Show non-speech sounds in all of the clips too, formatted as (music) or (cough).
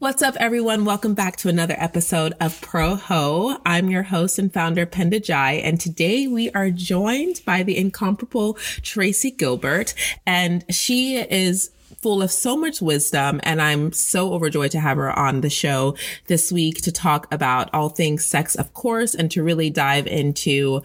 What's up, everyone? Welcome back to another episode of Pro Ho. I'm your host and founder, Penda N'diaye, and today we are joined by the incomparable Tracy Gilliam, and she is full of so much wisdom. And I'm so overjoyed to have her on the show this week to talk about all things sex, of course, and to really dive into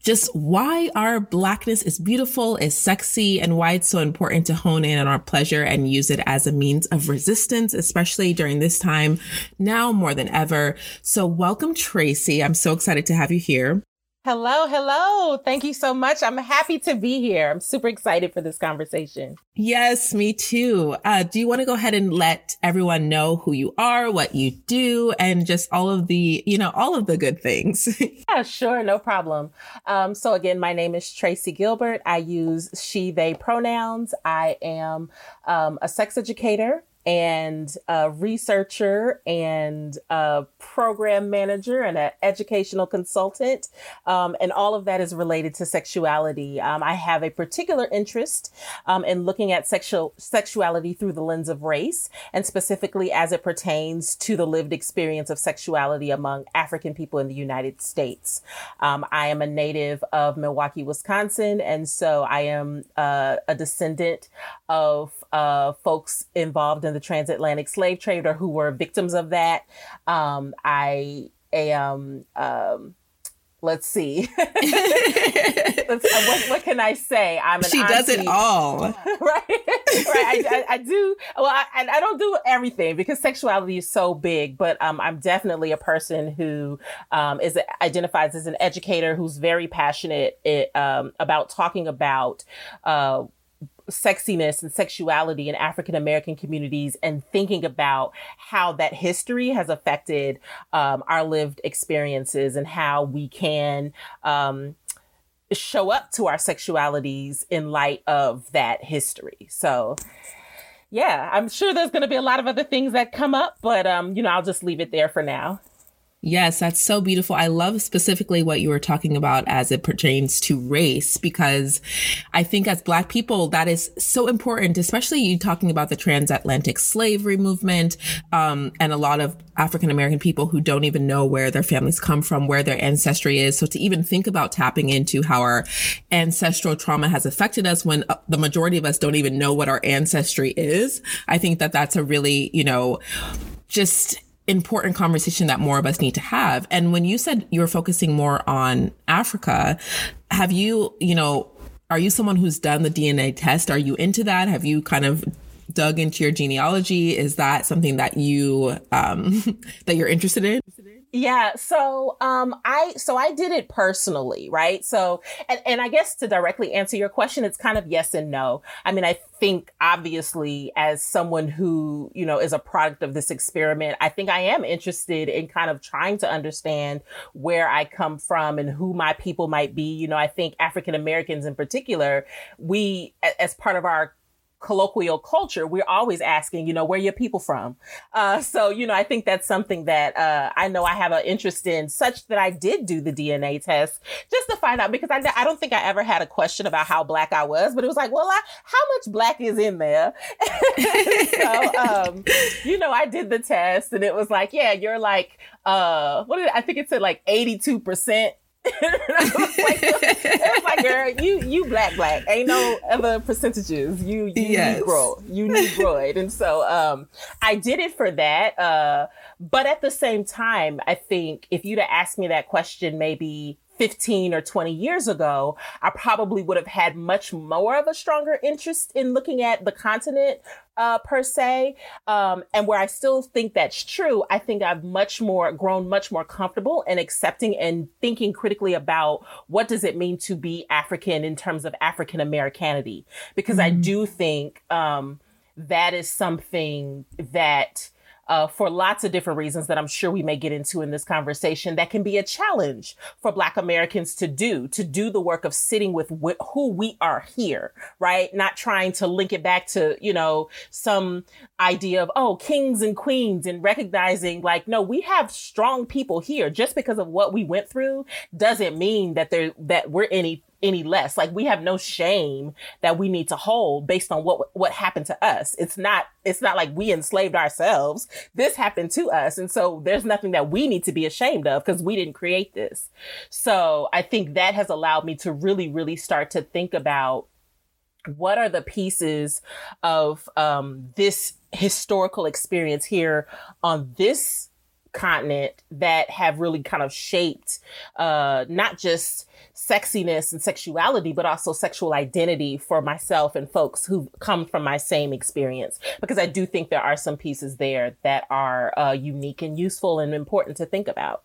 just why our blackness is beautiful, is sexy, and why it's so important to hone in on our pleasure and use it as a means of resistance, especially during this time now more than ever. So welcome, Tracy. I'm so excited to have you here. Hello, hello. Thank you so much. I'm happy to be here. I'm super excited for this conversation. Yes, me too. Uh, do you want to go ahead and let everyone know who you are, what you do, and just all of the, you know, all of the good things? (laughs) yeah, sure. No problem. Um, so again, my name is Tracy Gilliam. I use she, they pronouns. I am um, a sex educator and a researcher and a program manager and an educational consultant. Um, and all of that is related to sexuality. Um, I have a particular interest um, in looking at sexual sexuality through the lens of race and specifically as it pertains to the lived experience of sexuality among African people in the United States. Um, I am a native of Milwaukee, Wisconsin, and so I am uh, a descendant of uh, folks involved in the transatlantic slave trade or who were victims of that. Um, I am, um, let's see. (laughs) uh, what, what, can I say? I'm an she auntie. does it all, (laughs) right? (laughs) right. I, I, I, do. Well, I, I don't do everything because sexuality is so big, but um, I'm definitely a person who um, is identifies as an educator who's very passionate it, eh, um, about talking about. Uh, sexiness and sexuality in African American communities and thinking about how that history has affected um, our lived experiences and how we can um, show up to our sexualities in light of that history. So, yeah, I'm sure there's going to be a lot of other things that come up, but um, you know, I'll just leave it there for now. Yes, that's so beautiful. I love specifically what you were talking about as it pertains to race, because I think as Black people, that is so important, especially you talking about the transatlantic slavery movement, um, and a lot of African American people who don't even know where their families come from, where their ancestry is. So to even think about tapping into how our ancestral trauma has affected us when uh, the majority of us don't even know what our ancestry is, I think that that's a really, you know, just important conversation that more of us need to have. And when you said you're focusing more on Africa, have you, you know, are you someone who's done the DNA test? Are you into that? Have you kind of dug into your genealogy? Is that something that you um (laughs) that you're interested in? Yeah. So, um, I, so I did it personally, right? So, and, and I guess to directly answer your question, it's kind of yes and no. I mean, I think obviously as someone who, you know, is a product of this experiment, I think I am interested in kind of trying to understand where I come from and who my people might be. You know, I think African Americans in particular, we, as part of our colloquial culture, we're always asking, you know, where your people from? Uh, so, you know, I think that's something that uh, I know I have an interest in, such that I did do the DNA test just to find out because I, I don't think I ever had a question about how black I was, but it was like, well, I, how much black is in there? (laughs) so, um, you know, I did the test and it was like, yeah, you're like, uh, what did I think it said like 82% like, it was like, girl, you you black black. Ain't no other percentages. You you yes. Negro. You Negroid. and so um I did it for that. Uh but at the same time, I think if you'd have asked me that question maybe 15 or 20 years ago, I probably would have had much more of a stronger interest in looking at the continent uh, per se. Um, and where I still think that's true, I think I've much more grown much more comfortable in accepting and thinking critically about what does it mean to be African in terms of African Americanity, because mm-hmm. I do think um, that is something that uh, for lots of different reasons that I'm sure we may get into in this conversation that can be a challenge for Black Americans to do, to do the work of sitting with wh- who we are here, right? Not trying to link it back to, you know, some idea of oh kings and queens and recognizing like no we have strong people here. Just because of what we went through doesn't mean that they're that we're any any less. Like we have no shame that we need to hold based on what what happened to us. It's not it's not like we enslaved ourselves. This happened to us. And so there's nothing that we need to be ashamed of because we didn't create this. So i think that has allowed me to really really start to think about what are the pieces of um, this historical experience here on this continent that have really kind of shaped uh, not just sexiness and sexuality, but also sexual identity for myself and folks who come from my same experience. Because I do think there are some pieces there that are uh, unique and useful and important to think about.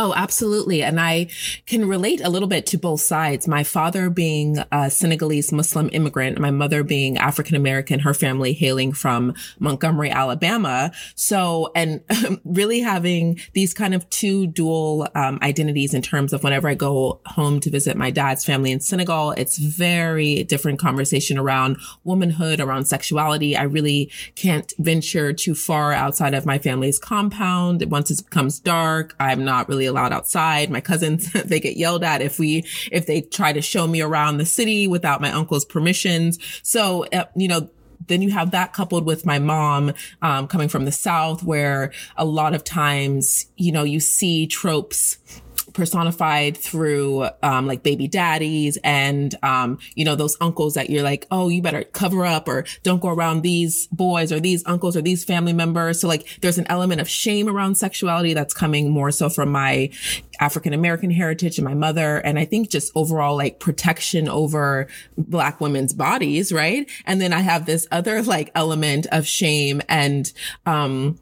Oh, absolutely. And I can relate a little bit to both sides. My father being a Senegalese Muslim immigrant, my mother being African American, her family hailing from Montgomery, Alabama. So, and (laughs) really having these kind of two dual um, identities in terms of whenever I go home to visit my dad's family in Senegal, it's very different conversation around womanhood, around sexuality. I really can't venture too far outside of my family's compound. Once it becomes dark, I'm not really allowed outside. My cousins, (laughs) they get yelled at if we, if they try to show me around the city without my uncle's permissions. So, uh, you know, then you have that coupled with my mom um, coming from the south where a lot of times you know you see tropes personified through um, like baby daddies and um, you know those uncles that you're like oh you better cover up or don't go around these boys or these uncles or these family members. So like there's an element of shame around sexuality that's coming more so from my African American heritage and my mother. And I think just overall like protection over black women's bodies right? And then I have this other like element of shame and um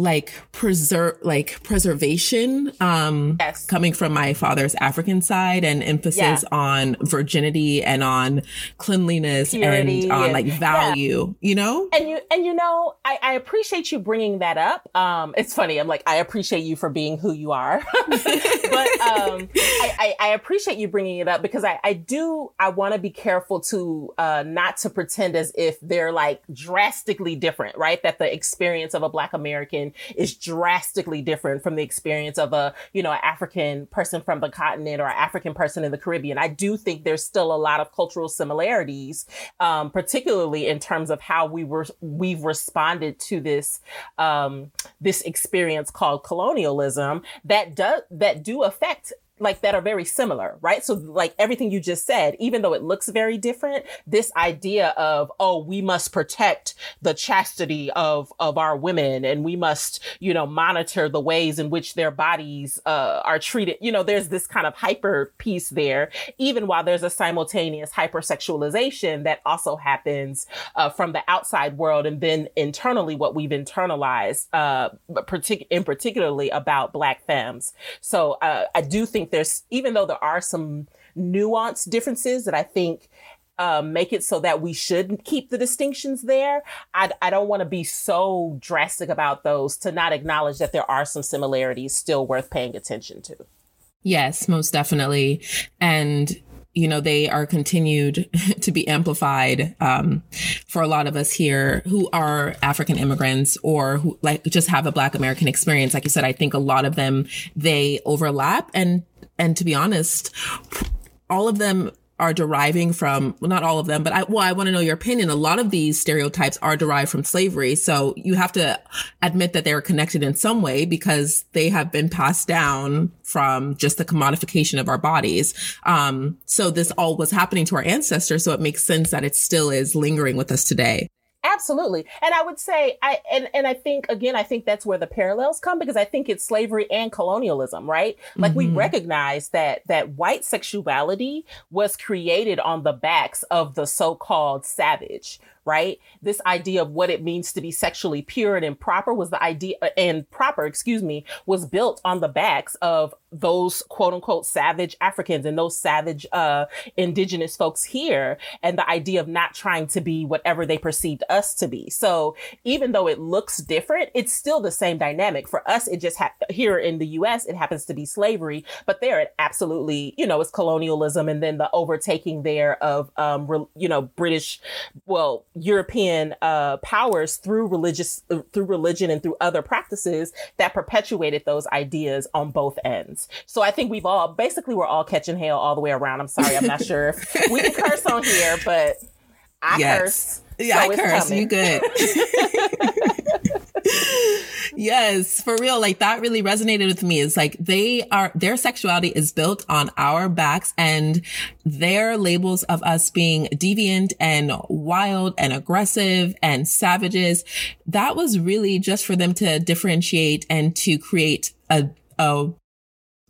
like preserve like preservation um yes. coming from my father's african side and emphasis yeah. on virginity and on cleanliness Purity and on like value yeah. you know and you and you know I, I appreciate you bringing that up um it's funny i'm like i appreciate you for being who you are (laughs) but um I, I, I appreciate you bringing it up because i i do i want to be careful to uh not to pretend as if they're like drastically different right that the experience of a black american is drastically different from the experience of a, you know, African person from the continent or an African person in the Caribbean. I do think there's still a lot of cultural similarities, um, particularly in terms of how we were, we've responded to this, um, this experience called colonialism that does, that do affect like that are very similar, right? So like everything you just said, even though it looks very different, this idea of, oh, we must protect the chastity of, of our women and we must, you know, monitor the ways in which their bodies, uh, are treated. You know, there's this kind of hyper piece there, even while there's a simultaneous hypersexualization that also happens, uh, from the outside world and then internally what we've internalized, uh, partic- in particularly about black femmes. So, uh, I do think there's, even though there are some nuanced differences that I think uh, make it so that we should keep the distinctions there. I, I don't want to be so drastic about those to not acknowledge that there are some similarities still worth paying attention to. Yes, most definitely. And you know they are continued (laughs) to be amplified um, for a lot of us here who are african immigrants or who like just have a black american experience like you said i think a lot of them they overlap and and to be honest, all of them are deriving from well not all of them but i well i want to know your opinion. A lot of these stereotypes are derived from slavery so you have to admit that they're connected in some way because they have been passed down from just the commodification of our bodies. Um so this all was happening to our ancestors so it makes sense that it still is lingering with us today Absolutely. And I would say I and, and I think again, I think that's where the parallels come because I think it's slavery and colonialism, right? Like mm-hmm. we recognize that that white sexuality was created on the backs of the so-called savage, right? This idea of what it means to be sexually pure and improper was the idea and proper, excuse me, was built on the backs of those quote unquote savage Africans and those savage uh, indigenous folks here, and the idea of not trying to be whatever they perceived us to be. So even though it looks different, it's still the same dynamic. For us, it just ha- here in the U.S. it happens to be slavery, but there it absolutely you know it's colonialism and then the overtaking there of um, re- you know British, well European uh, powers through religious, uh, through religion and through other practices that perpetuated those ideas on both ends. So I think we've all, basically, we're all catching hell all the way around. I'm sorry, I'm not sure if we can curse on here, but I yes. curse. Yeah, so I curse. Coming. You good. (laughs) (laughs) yes, for real. Like that really resonated with me. It's like they are, their sexuality is built on our backs and their labels of us being deviant and wild and aggressive and savages. That was really just for them to differentiate and to create a, a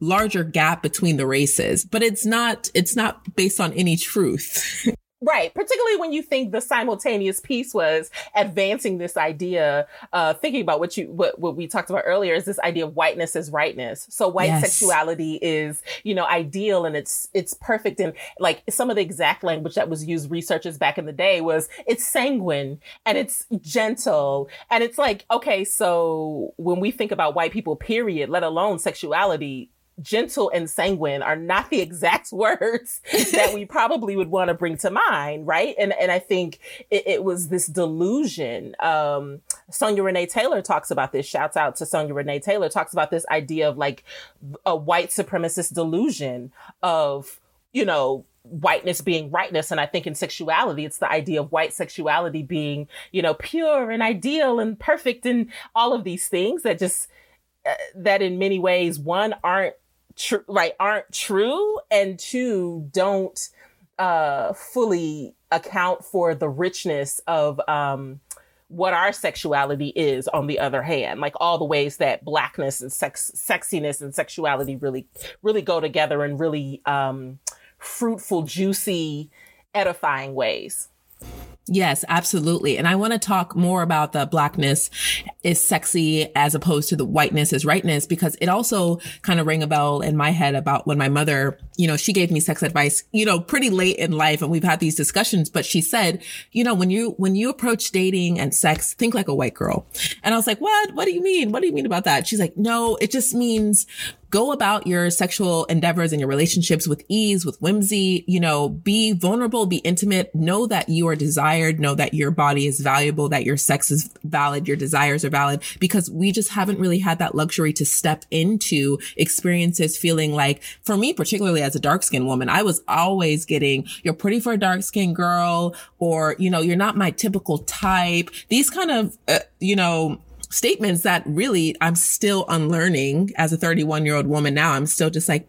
larger gap between the races, but it's not, it's not based on any truth. (laughs) Right. Particularly when you think the simultaneous piece was advancing this idea, uh, thinking about what you, what, what we talked about earlier is this idea of whiteness as rightness. So white yes. sexuality is, you know, ideal and it's, it's perfect. And like some of the exact language that was used researchers back in the day was it's sanguine and it's gentle. And it's like, okay, so when we think about white people, period, let alone sexuality, gentle and sanguine are not the (laughs) exact words that we (laughs) probably would want to bring to mind, right? And and I think it, it was this delusion. Um, Sonya Renee Taylor talks about this. Shouts out to Sonya Renee Taylor talks about this idea of like a white supremacist delusion of you know whiteness being rightness and i think in sexuality it's the idea of white sexuality being you know pure and ideal and perfect and all of these things that just uh, that in many ways one aren't true, right, aren't true, and two, don't uh, fully account for the richness of um, what our sexuality is. On the other hand, like all the ways that blackness and sex, sexiness and sexuality really, really go together in really um, fruitful, juicy, edifying ways. Yes, absolutely. And I want to talk more about the blackness is sexy as opposed to the whiteness is rightness because it also kind of rang a bell in my head about when my mother, you know, she gave me sex advice, you know, pretty late in life and we've had these discussions, but she said, you know, when you, when you approach dating and sex, think like a white girl. And I was like, what? What do you mean? What do you mean about that? She's like, no, it just means go about your sexual endeavors and your relationships with ease, with whimsy, you know, be vulnerable, be intimate, know that you are desired, know that your body is valuable, that your sex is valid, your desires are valid, because we just haven't really had that luxury to step into experiences feeling like, for me, particularly as a dark skinned woman, I was always getting, you're pretty for a dark skinned girl, or, you know, you're not my typical type. These kind of, uh, you know, statements that really I'm still unlearning as a 31 year old woman now. I'm still just like,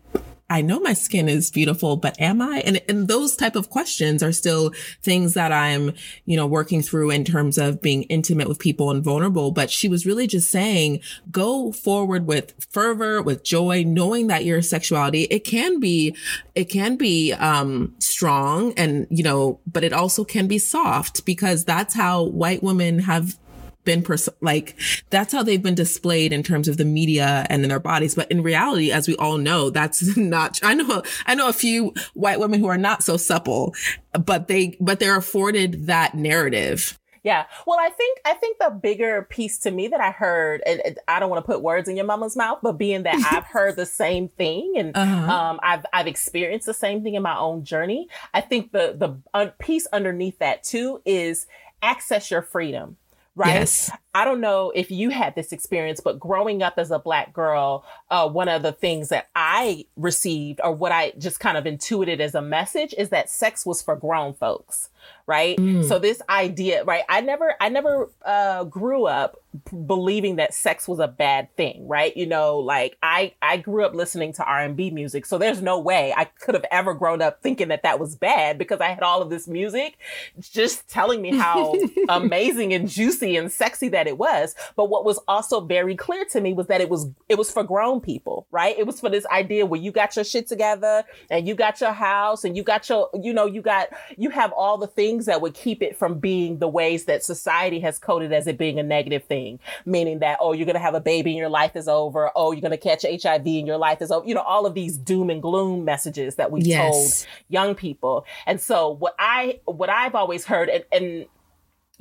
I know my skin is beautiful, but am I? And, and those type of questions are still things that I'm, you know, working through in terms of being intimate with people and vulnerable. But she was really just saying, go forward with fervor, with joy, knowing that your sexuality, it can be, it can be, um, strong and, you know, but it also can be soft because that's how white women have been pers- like that's how they've been displayed in terms of the media and in their bodies but in reality as we all know that's (laughs) not i know i know a few white women who are not so supple but they but they're afforded that narrative yeah. Well, I think I think the bigger piece to me that I heard, and, I don't want to put words in your mama's mouth, but being that I've (laughs) heard the same thing and uh-huh. um, I've I've experienced the same thing in my own journey. I think the the uh, piece underneath that too is access your freedom right? Yes. I don't know if you had this experience, but growing up as a black girl, uh, one of the things that I received or what I just kind of intuited as a message is that sex was for grown folks right? Mm. so this idea right i never i never uh, grew up believing that sex was a bad thing right? You know like i i grew up listening to r&b music so there's no way i could have ever grown up thinking that that was bad because i had all of this music just telling me (laughs) how amazing and juicy and sexy that it was. But what was also very clear to me was that it was it was for grown people right? It was for this idea where you got your shit together and you got your house and you got your you know you got you have all the things that would keep it from being the ways that society has coded as it being a negative thing, meaning that, oh, you're going to have a baby and your life is over. Oh, you're going to catch HIV and your life is over. You know, all of these doom and gloom messages that we've yes. told young people. And so what I, what I've always heard and, and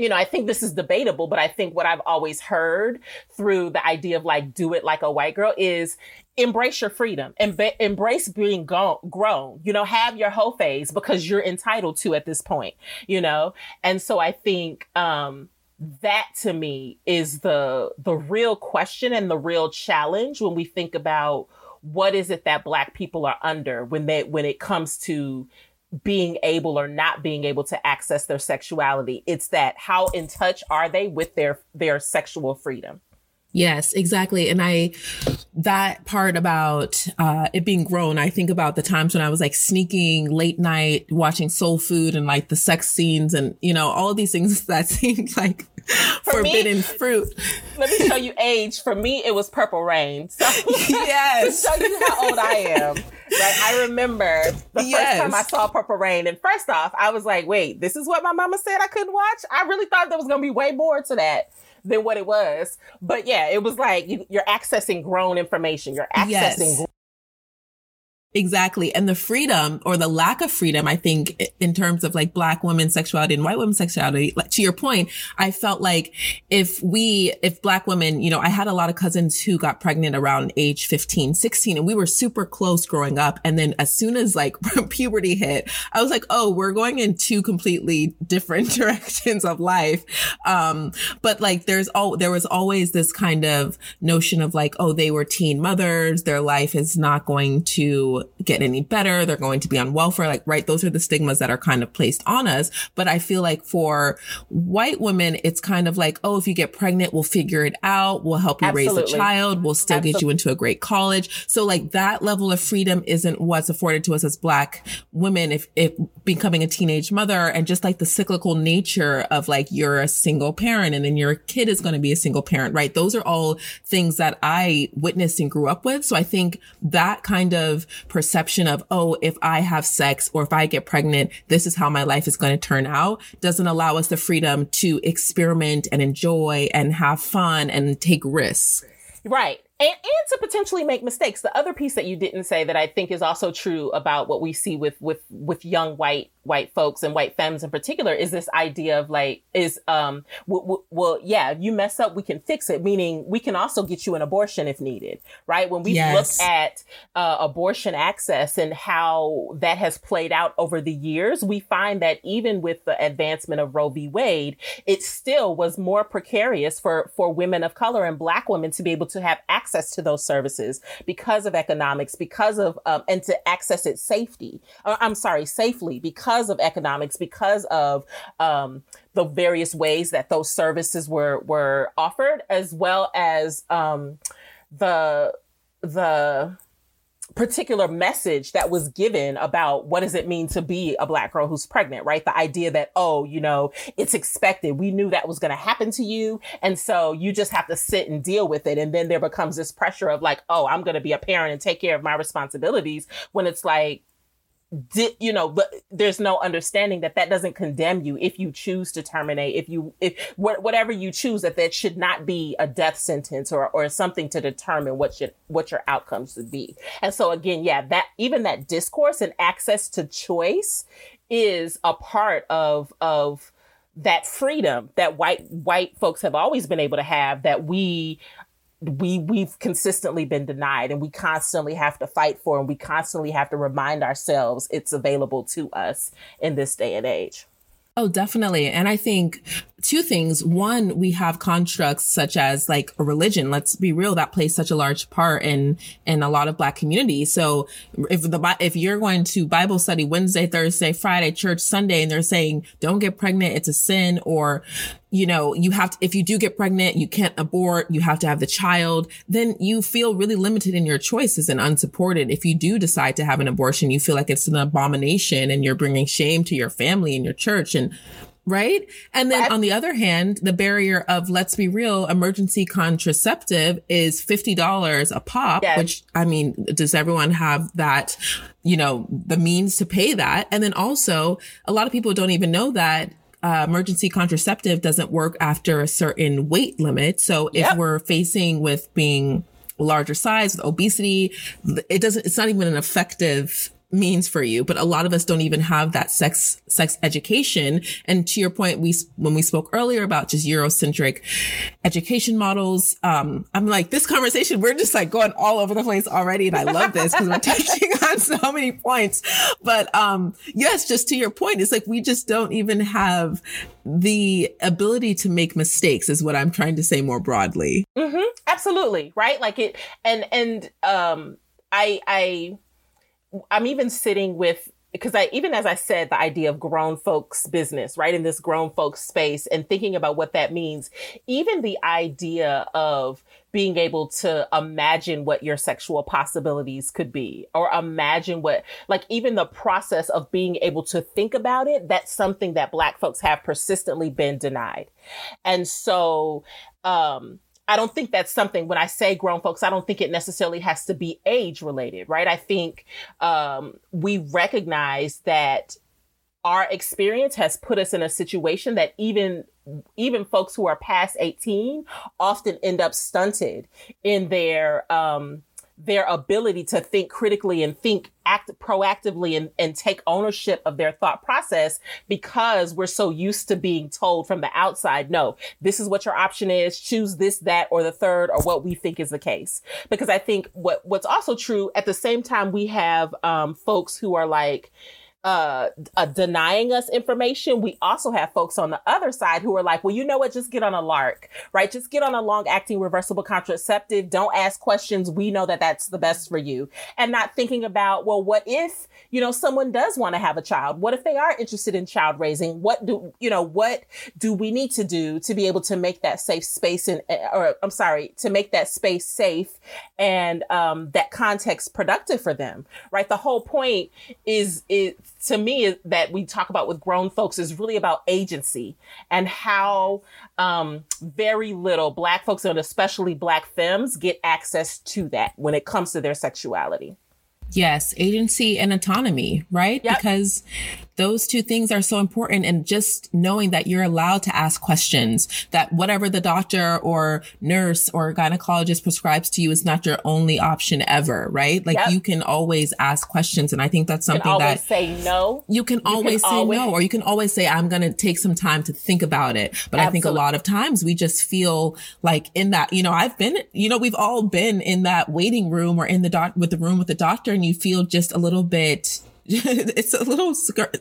you know, I think this is debatable, but I think what I've always heard through the idea of like do it like a white girl is embrace your freedom. And embrace being go- grown you know have your whole phase because you're entitled to at this point you know? And so i think um that to me is the the real question and the real challenge when we think about what is it that black people are under when they when it comes to being able or not being able to access their sexuality. It's that how in touch are they with their their sexual freedom Yes, exactly. And I, that part about uh, it being grown, I think about the times when I was like sneaking late night watching soul food and like the sex scenes and, you know, all of these things (laughs) that seemed like For forbidden me, fruit. Let me show you age. For me, it was Purple Rain. So (laughs) yes. to show you how old I am. Right. I remember the yes. first time I saw Purple Rain. And first off, I was like, wait, this is what my mama said I couldn't watch? I really thought there was going to be way more to that than what it was. But yeah, it was like you, are accessing grown information. You're accessing yes. Exactly. And the freedom or the lack of freedom, I think in terms of like black women's sexuality and white women's sexuality, like, to your point, I felt like if we, if black women, you know, I had a lot of cousins who got pregnant around age 15, 16, and we were super close growing up. And then as soon as like (laughs) puberty hit, I was like, oh, we're going in two completely different (laughs) directions of life. Um, but like there's all, there was always this kind of notion of like, oh, they were teen mothers. Their life is not going to get any better. They're going to be on welfare. Like, right. Those are the stigmas that are kind of placed on us. But I feel like for white women, it's kind of like, oh, if you get pregnant, we'll figure it out. We'll help you Absolutely. raise a child. We'll still Absolutely. get you into a great college. So like that level of freedom isn't what's afforded to us as black women. If, if becoming a teenage mother and just like the cyclical nature of like, you're a single parent and then your kid is going to be a single parent, right? Those are all things that I witnessed and grew up with. So I think that kind of perception of, oh, if I have sex or if I get pregnant, this is how my life is going to turn out doesn't allow us the freedom to experiment and enjoy and have fun and take risks. Right and, and to potentially make mistakes. The other piece that you didn't say that I think is also true about what we see with with with young white white folks and white femmes in particular is this idea of like is um well, well yeah you mess up we can fix it meaning we can also get you an abortion if needed right when we yes. look at uh, abortion access and how that has played out over the years we find that even with the advancement of Roe v Wade it still was more precarious for for women of color and black women to be able to have access access to those services because of economics, because of, um, and to access it safety. Uh, I'm sorry, safely because of economics, because of, um, the various ways that those services were, were offered, as well as, um, the, the, particular message that was given about what does it mean to be a black girl who's pregnant, right? The idea that, oh, you know, it's expected. We knew that was going to happen to you. And so you just have to sit and deal with it. And then there becomes this pressure of like, oh, I'm going to be a parent and take care of my responsibilities when it's like, di- you know, but there's no understanding that that doesn't condemn you if you choose to terminate, if you, if wh- whatever you choose, that that should not be a death sentence or, or something to determine what should, what your outcomes should be. And so again, yeah, that even that discourse and access to choice is a part of, of, that freedom that white white folks have always been able to have that we we we've consistently been denied and we constantly have to fight for and we constantly have to remind ourselves it's available to us in this day and age. Oh, definitely. And I think two things. One, we have constructs such as like a religion. Let's be real. That plays such a large part in, in a lot of black communities. So if the, if you're going to Bible study Wednesday, Thursday, Friday, church Sunday, and they're saying, don't get pregnant. It's a sin or, you know, you have to, if you do get pregnant, you can't abort, you have to have the child, then you feel really limited in your choices and unsupported. If you do decide to have an abortion, you feel like it's an abomination and you're bringing shame to your family and your church. And right? And then on the other hand, the barrier of let's be real, emergency contraceptive is $50 a pop, yes. which I mean, does everyone have that, you know, the means to pay that? And then also a lot of people don't even know that uh, emergency contraceptive doesn't work after a certain weight limit. So if yep. we're facing with being larger size with obesity, it doesn't, it's not even an effective means for you but a lot of us don't even have that sex sex education. And to your point we when we spoke earlier about just eurocentric education models um i'm like this conversation we're just like going all over the place already and i love this because we're (laughs) touching on so many points. But um yes just to your point it's like we just don't even have the ability to make mistakes is what i'm trying to say more broadly. Mm-hmm. absolutely. Right? Like it and and um i i I'm even sitting with because I even as I said, the idea of grown folks business, right? In this grown folks space and thinking about what that means, even the idea of being able to imagine what your sexual possibilities could be or imagine what like even the process of being able to think about it that's something that black folks have persistently been denied and so um I don't think that's something when I say grown folks, I don't think it necessarily has to be age related, right? I think um, we recognize that our experience has put us in a situation that even even folks who are past 18 often end up stunted in their um, their ability to think critically and think act proactively and, and take ownership of their thought process because we're so used to being told from the outside, no, this is what your option is, choose this, that, or the third, or what we think is the case. Because I think what what's also true at the same time we have um, folks who are like, uh, uh, denying us information, we also have folks on the other side who are like, well, you know what? Just get on a LARC, right? Just get on a long acting reversible contraceptive. Don't ask questions. We know that that's the best for you. And not thinking about, well, what if, you know, someone does want to have a child? What if they are interested in child raising? What do, you know, what do we need to do to be able to make that safe space and, or I'm sorry, to make that space safe and, um, that context productive for them, right? The whole point is, is, to me that we talk about with grown folks is really about agency and how um, very little black folks and especially black femmes get access to that when it comes to their sexuality Yes, agency and autonomy, right? Yep. Because those two things are so important. And just knowing that you're allowed to ask questions, that whatever the doctor or nurse or gynecologist prescribes to you is not your only option ever, right? Like yep. you can always ask questions. And I think that's something that say no. You can you always can say always... no, or you can always say, I'm going to take some time to think about it. But Absolutely. I think a lot of times we just feel like in that, you know, I've been, you know, we've all been in that waiting room or in the doc with the room with the doctor and you feel just a little bit (laughs) it's a little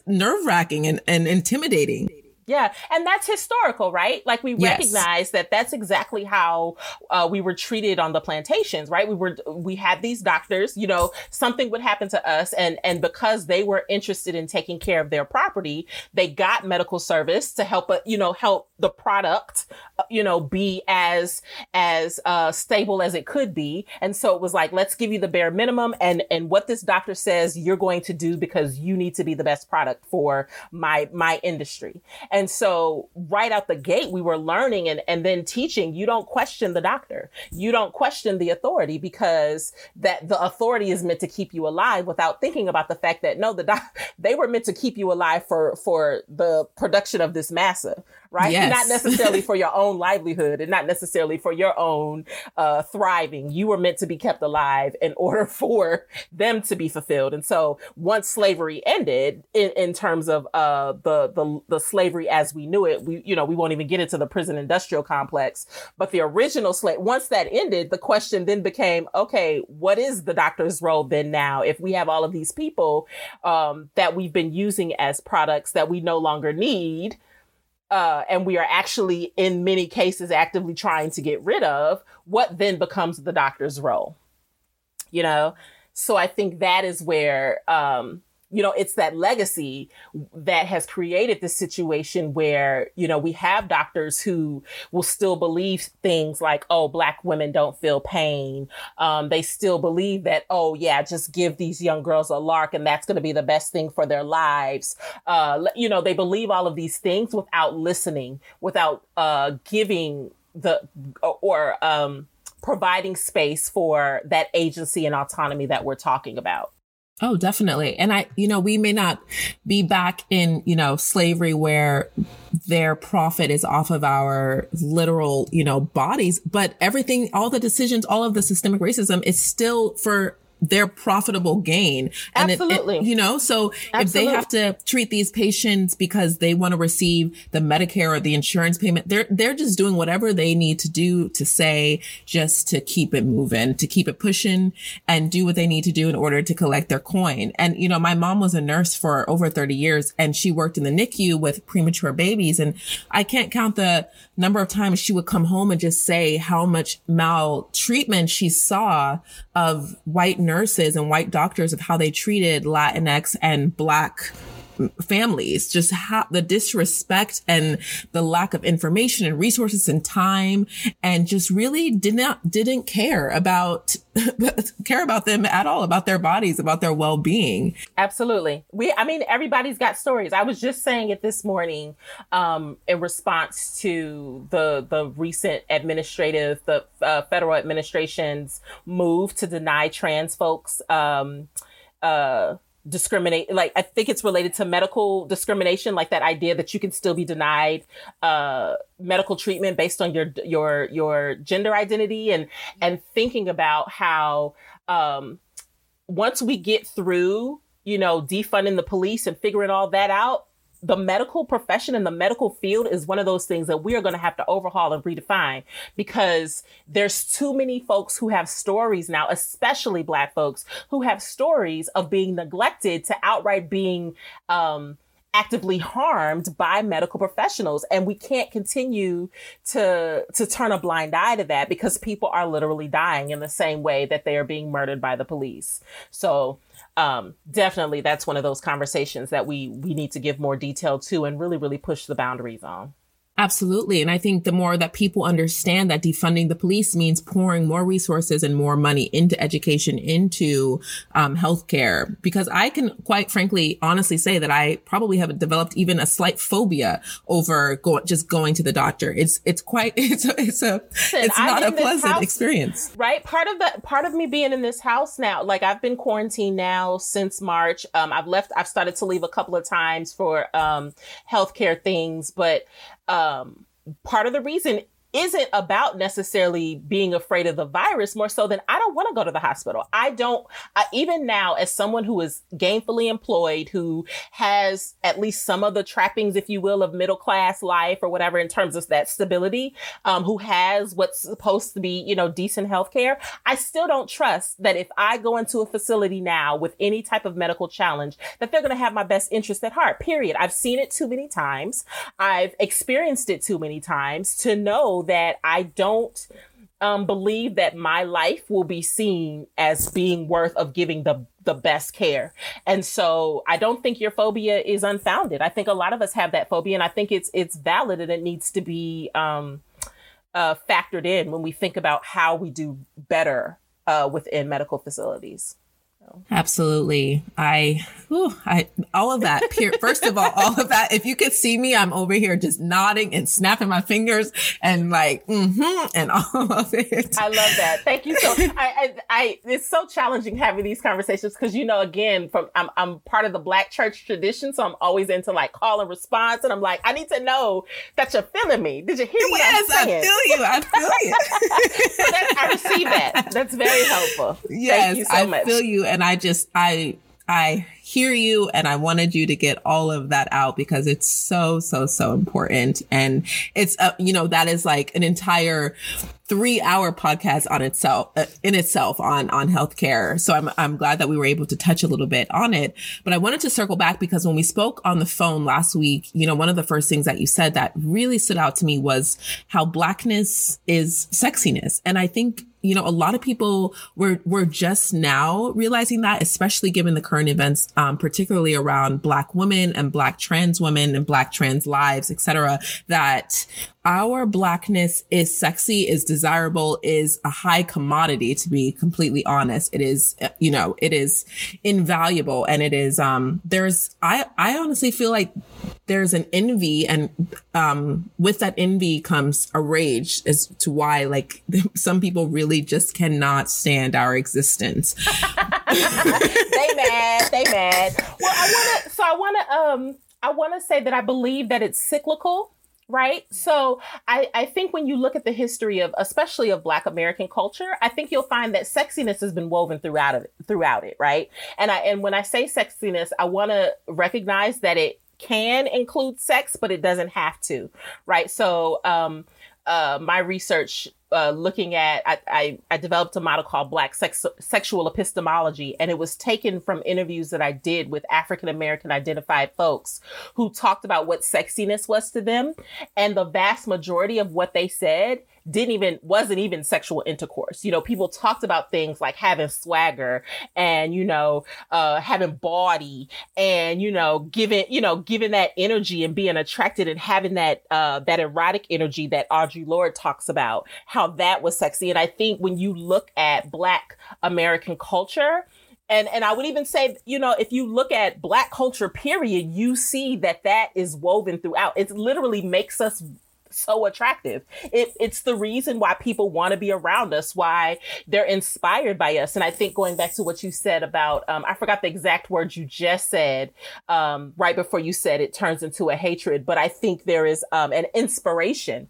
nerve wracking and, and intimidating. Yeah, and that's historical, right? Like we yes. recognize that that's exactly how uh, we were treated on the plantations, right? We were we had these doctors, you know, something would happen to us, and and because they were interested in taking care of their property, they got medical service to help, uh, you know, help the product, uh, you know, be as as uh, stable as it could be. And so it was like, let's give you the bare minimum, and and what this doctor says you're going to do because you need to be the best product for my my industry. And and so right out the gate, we were learning and, and then teaching. You don't question the doctor. You don't question the authority because that the authority is meant to keep you alive without thinking about the fact that no, the doc, (laughs) they were meant to keep you alive for, for the production of this massa, right? Yes. Not (laughs) necessarily for your own livelihood and not necessarily for your own uh, thriving. You were meant to be kept alive in (laughs) order for them to be fulfilled. And so once slavery ended in, in terms of uh, the, the, the slavery as we knew it, we, you know, we won't even get into the prison industrial complex, but the original slave, once that ended, the question then became, okay, what is the doctor's role then now? If we have all of these people um, that we've been using as products that we no longer need, uh, and we are actually in many cases actively trying to get rid of, what then becomes the doctor's role? You know? So I think that is where, um, you know, it's that legacy that has created this situation where, you know, we have doctors who will still believe things like, oh, black women don't feel pain. Um, they still believe that, oh, yeah, just give these young girls a LARC and that's going to be the best thing for their lives. Uh, you know, they believe all of these things without listening, without uh, giving the, or, um, providing space for that agency and autonomy that we're talking about. Oh, definitely. And I, you know, we may not be back in, you know, slavery where their profit is off of our literal, you know, bodies, but everything, all the decisions, all of the systemic racism is still for their profitable gain. And Absolutely. It, it, you know, so Absolutely. if they have to treat these patients because they want to receive the Medicare or the insurance payment, they're, they're just doing whatever they need to do to say just to keep it moving, to keep it pushing and do what they need to do in order to collect their coin. And, you know, my mom was a nurse for over 30 years and she worked in the NICU with premature babies. And I can't count the number of times she would come home and just say how much maltreatment she saw of white nurses and white doctors of how they treated Latinx and black families, just how the disrespect and the lack of information and resources and time and just really did not, didn't care about, (laughs) care about them at all, about their bodies, about their well-being. Absolutely. We, I mean, everybody's got stories. I was just saying it this morning, um, in response to the, the recent administrative, the uh, federal administration's move to deny trans folks, um, uh, discriminate like i think it's related to medical discrimination like that idea that you can still be denied uh medical treatment based on your your your gender identity and and thinking about how um once we get through you know defunding the police and figuring all that out the medical profession and the medical field is one of those things that we are going to have to overhaul and redefine because there's too many folks who have stories now, especially black folks who have stories of being neglected to outright being, um, actively harmed by medical professionals. And we can't continue to to turn a blind eye to that because people are literally dying in the same way that they are being murdered by the police. So um, definitely that's one of those conversations that we we need to give more detail to and really really push the boundaries on Absolutely. And I think the more that people understand that defunding the police means pouring more resources and more money into education, into um, healthcare, because I can quite frankly, honestly say that I probably have developed even a slight phobia over go- just going to the doctor. It's, it's quite, (laughs) it's, a, it's a, it's not a pleasant house, experience. Right. Part of the, part of me being in this house now, like I've been quarantined now since March. Um, I've left, I've started to leave a couple of times for, um, healthcare things, but um, part of the reason isn't about necessarily being afraid of the virus more so than I don't want to go to the hospital. I don't, I, even now, as someone who is gainfully employed, who has at least some of the trappings, if you will, of middle class life or whatever in terms of that stability, um, who has what's supposed to be, you know, decent health care, I still don't trust that if I go into a facility now with any type of medical challenge, that they're going to have my best interest at heart, period. I've seen it too many times. I've experienced it too many times to know that I don't um, believe that my life will be seen as being worth of giving the the best care. And so I don't think your phobia is unfounded. I think a lot of us have that phobia and I think it's it's valid and it needs to be um, uh, factored in when we think about how we do better uh, within medical facilities. Absolutely. I, whew, I, all of that. First of all, all of that. If you could see me, I'm over here just nodding and snapping my fingers and like, mm-hmm, and all of it. I love that. Thank you. So I, I, I it's so challenging having these conversations because, you know, again, from, I'm, I'm part of the black church tradition. So I'm always into like call and response. And I'm like, I need to know that you're feeling me. Did you hear what yes, I'm saying? Yes, I feel you. I feel you. (laughs) so that, I receive that. That's very helpful. Yes, so I much. feel you. And I just, I, I hear you and I wanted you to get all of that out because it's so, so, so important. And it's, uh, you know, that is like an entire three hour podcast on itself, uh, in itself on, on healthcare. So I'm, I'm glad that we were able to touch a little bit on it. But I wanted to circle back because when we spoke on the phone last week, you know, one of the first things that you said that really stood out to me was how blackness is sexiness. And I think you know, a lot of people were, were just now realizing that, especially given the current events, um, particularly around black women and black trans women and black trans lives, etc., that our blackness is sexy, is desirable, is a high commodity, to be completely honest. It is, you know, it is invaluable. And it is, um, there's, I, I honestly feel like there's an envy and, um, with that envy comes a rage as to why, like, (laughs) some people really just cannot stand our existence. (laughs) they mad, they mad. Well, I want to, so I want to, um, I want to say that I believe that it's cyclical right? So I, I think when you look at the history of, especially of Black American culture, I think you'll find that sexiness has been woven throughout it, throughout it, right? And I and when I say sexiness, I want to recognize that it can include sex, but it doesn't have to, right? So um, uh, my research uh, looking at, I, I, I, developed a model called Black Sex, Sexual Epistemology, and it was taken from interviews that I did with African American identified folks who talked about what sexiness was to them. And the vast majority of what they said didn't even wasn't even sexual intercourse. You know, people talked about things like having swagger and you know, uh, having body and you know, giving you know, giving that energy and being attracted and having that uh, that erotic energy that Audre Lorde talks about, how that was sexy. And I think when you look at Black American culture, and and I would even say, you know, if you look at black culture period, you see that that is woven throughout. It literally makes us so attractive. It, it's the reason why people want to be around us, why they're inspired by us. And I think going back to what you said about, um, I forgot the exact words you just said um, right before you said it turns into a hatred, but I think there is um, an inspiration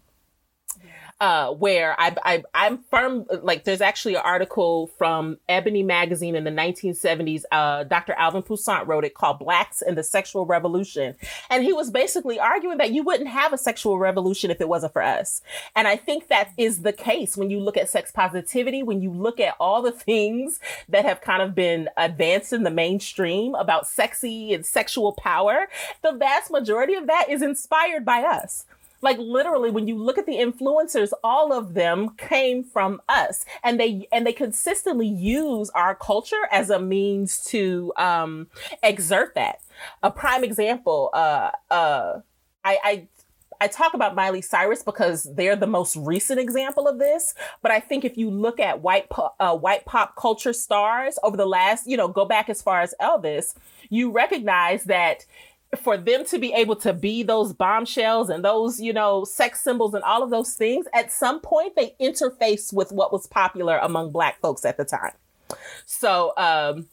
uh, where I, I, I'm firm, like there's actually an article from Ebony magazine in the 1970s. Uh, Dr. Alvin Poussaint wrote it called Blacks and the Sexual Revolution. And he was basically arguing that you wouldn't have a sexual revolution if it wasn't for us. And I think that is the case when you look at sex positivity, when you look at all the things that have kind of been advanced in the mainstream about sexy and sexual power, the vast majority of that is inspired by us. Like literally, when you look at the influencers, all of them came from us, and they and they consistently use our culture as a means to um, exert that. A prime example, uh, uh, I, I I talk about Miley Cyrus because they're the most recent example of this. But I think if you look at white po- uh, white pop culture stars over the last, you know, go back as far as Elvis, you recognize that for them to be able to be those bombshells and those, you know, sex symbols and all of those things, at some point they interface with what was popular among black folks at the time. So, um,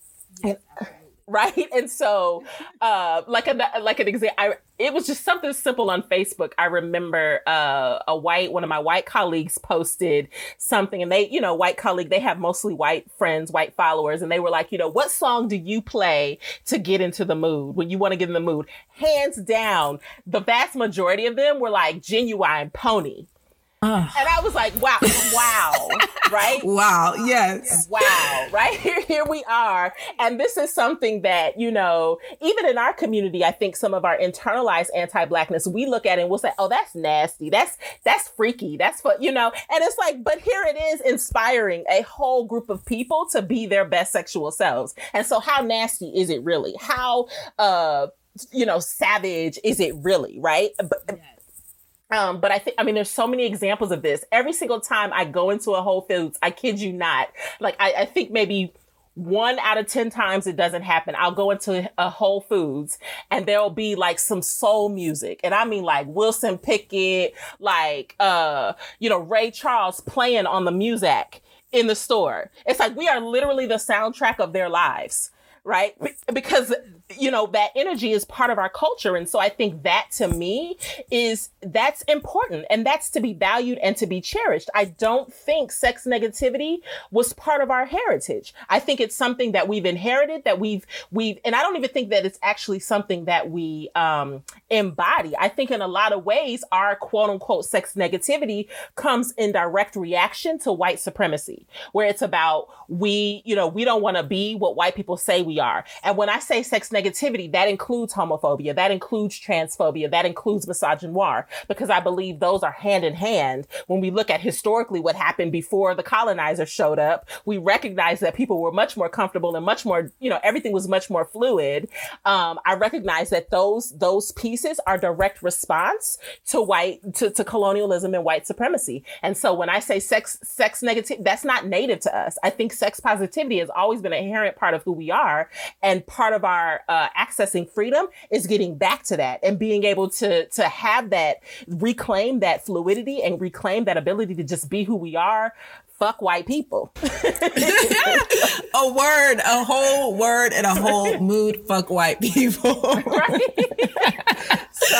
right? And so, uh, like a like an example, it was just something simple on Facebook. I remember uh, a white one of my white colleagues posted something, and they, you know, white colleague, they have mostly white friends, white followers, and they were like, you know, what song do you play to get into the mood when you want to get in the mood? Hands down, the vast majority of them were like Ginuwine pony and I was like, wow, wow, (laughs) right? Wow, yes. Wow, right? (laughs) Here, here we are. And this is something that, you know, even in our community, I think some of our internalized anti-blackness, we look at it and we'll say, oh, that's nasty. That's, that's freaky. That's what, you know, and it's like, but here it is inspiring a whole group of people to be their best sexual selves. And so how nasty is it really? How, uh, you know, savage is it really, right? But, yes um, but I think, I mean, there's so many examples of this. Every single time I go into a Whole Foods, I kid you not, like I, I think maybe one out of 10 times it doesn't happen. I'll go into a Whole Foods and there'll be like some soul music. And I mean like Wilson Pickett, like, uh, you know, Ray Charles playing on the music in the store. It's like we are literally the soundtrack of their lives right? Because, you know, that energy is part of our culture. And so I think that to me is, that's important and that's to be valued and to be cherished. I don't think sex negativity was part of our heritage. I think it's something that we've inherited, that we've, we've, and I don't even think that it's actually something that we, um, embody. I think in a lot of ways, our quote unquote sex negativity comes in direct reaction to white supremacy, where it's about we, you know, we don't want to be what white people say we are. And when I say sex negativity, that includes homophobia, that includes transphobia, that includes misogynoir, because I believe those are hand in hand. When we look at historically what happened before the colonizers showed up, we recognize that people were much more comfortable and much more, you know, everything was much more fluid. Um, I recognize that those, those pieces are direct response to white, to, to colonialism and white supremacy. And so when I say sex, sex negative, that's not native to us. I think sex positivity has always been an inherent part of who we are. And part of our uh, accessing freedom is getting back to that and being able to, to have that, reclaim that fluidity and reclaim that ability to just be who we are fuck white people. (laughs) a word, a whole word and a whole mood, fuck white people. right? (laughs) So,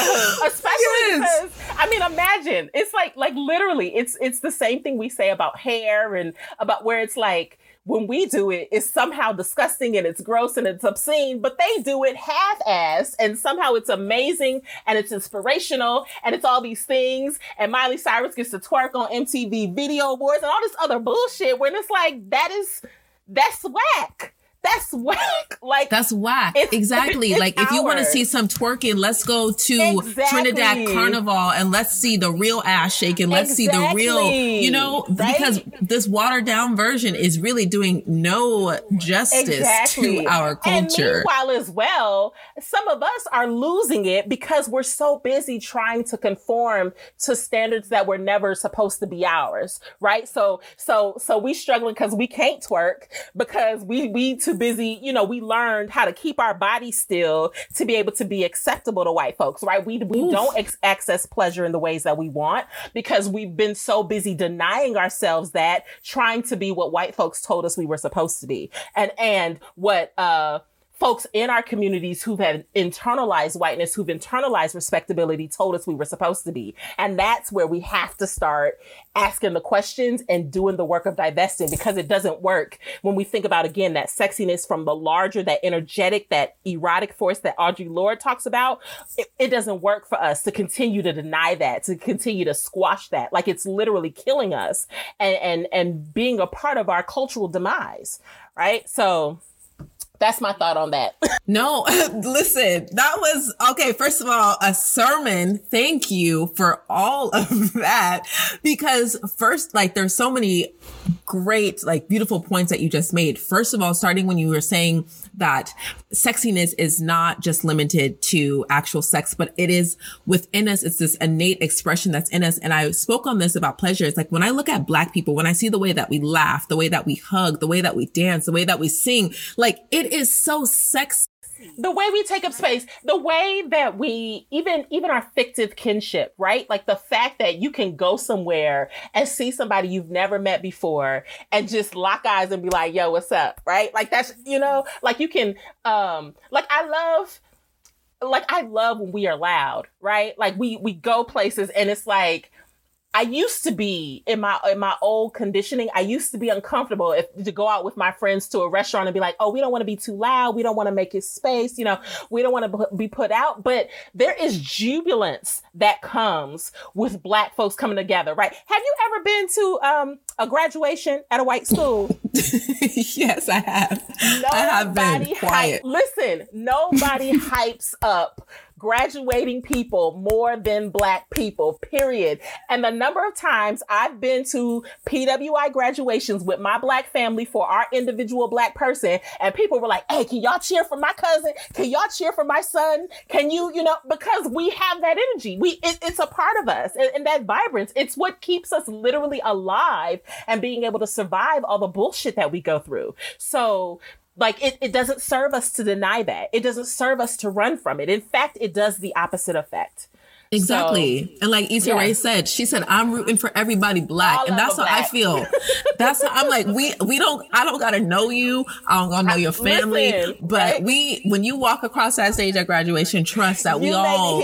especially yes. because I mean, imagine it's like like literally, it's it's the same thing we say about hair and about where it's like when we do it, it's somehow disgusting and it's gross and it's obscene, but they do it half-assed and somehow it's amazing and it's inspirational and it's all these things. And Miley Cyrus gets to twerk on MTV Video Awards and all this other bullshit when it's like, that is, that's whack that's whack. (laughs) Like that's whack. exactly. Like if you want to see some twerking, let's go to exactly. Trinidad Carnival and let's see the real ass shaking. Let's exactly. see the real, you know, right? because this watered down version is really doing no justice exactly. to our culture. And meanwhile, as well, some of us are losing it because we're so busy trying to conform to standards that were never supposed to be ours. Right. So, so, so we struggling because we can't twerk because we, we too busy, you know, we learned how to keep our body still to be able to be acceptable to white folks, right? We, we Oof. don't ex- access pleasure in the ways that we want because we've been so busy denying ourselves that trying to be what white folks told us we were supposed to be. And, and what, uh, folks in our communities who've had internalized whiteness, who've internalized respectability told us we were supposed to be. And that's where we have to start asking the questions and doing the work of divesting because it doesn't work when we think about again that sexiness from the larger, that energetic, that erotic force that Audre Lorde talks about. It, it doesn't work for us to continue to deny that, to continue to squash that. Like it's literally killing us and, and, and being a part of our cultural demise. Right. So that's my thought on that. (laughs) no, (laughs) listen, that was okay. First of all, a sermon. Thank you for all of (laughs) that. Because first, like, there's so many great, like, beautiful points that you just made. First of all, starting when you were saying that sexiness is not just limited to actual sex, but it is within us. It's this innate expression that's in us. And I spoke on this about pleasure. It's like when I look at black people, when I see the way that we laugh, the way that we hug, the way that we dance, the way that we sing, like it is so sexy the way we take up space, the way that we even even our fictive kinship, right? Like the fact that you can go somewhere and see somebody you've never met before and just lock eyes and be like, "Yo, what's up?" right? Like that's, you know, like you can um like I love like I love when we are loud, right? Like we we go places and it's like I used to be in my in my old conditioning. I used to be uncomfortable if to go out with my friends to a restaurant and be like, "Oh, we don't want to be too loud. We don't want to make it space. You know, we don't want to be put out." But there is jubilance that comes with Black folks coming together, right? Have you ever been to um, a graduation at a white school? (laughs) yes, I have. Nobody I have been quiet. Hype, listen, nobody (laughs) hypes up graduating people more than black people, period. And the number of times I've been to PWI graduations with my black family for our individual black person, and people were like, hey, can y'all cheer for my cousin? Can y'all cheer for my son? Can you, you know, because we have that energy. We, it, it's a part of us and, and that vibrance. It's what keeps us literally alive and being able to survive all the bullshit that we go through. So like it, it doesn't serve us to deny that. It doesn't serve us to run from it. In fact, it does the opposite effect. Exactly. So, and like Issa yeah. Rae said, she said, I'm rooting for everybody black. All and that's what I feel. that's how I'm like, we, we don't, I don't gotta know you. I don't gotta know your family. Listen, but right? we, when you walk across that stage at graduation, trust that we all,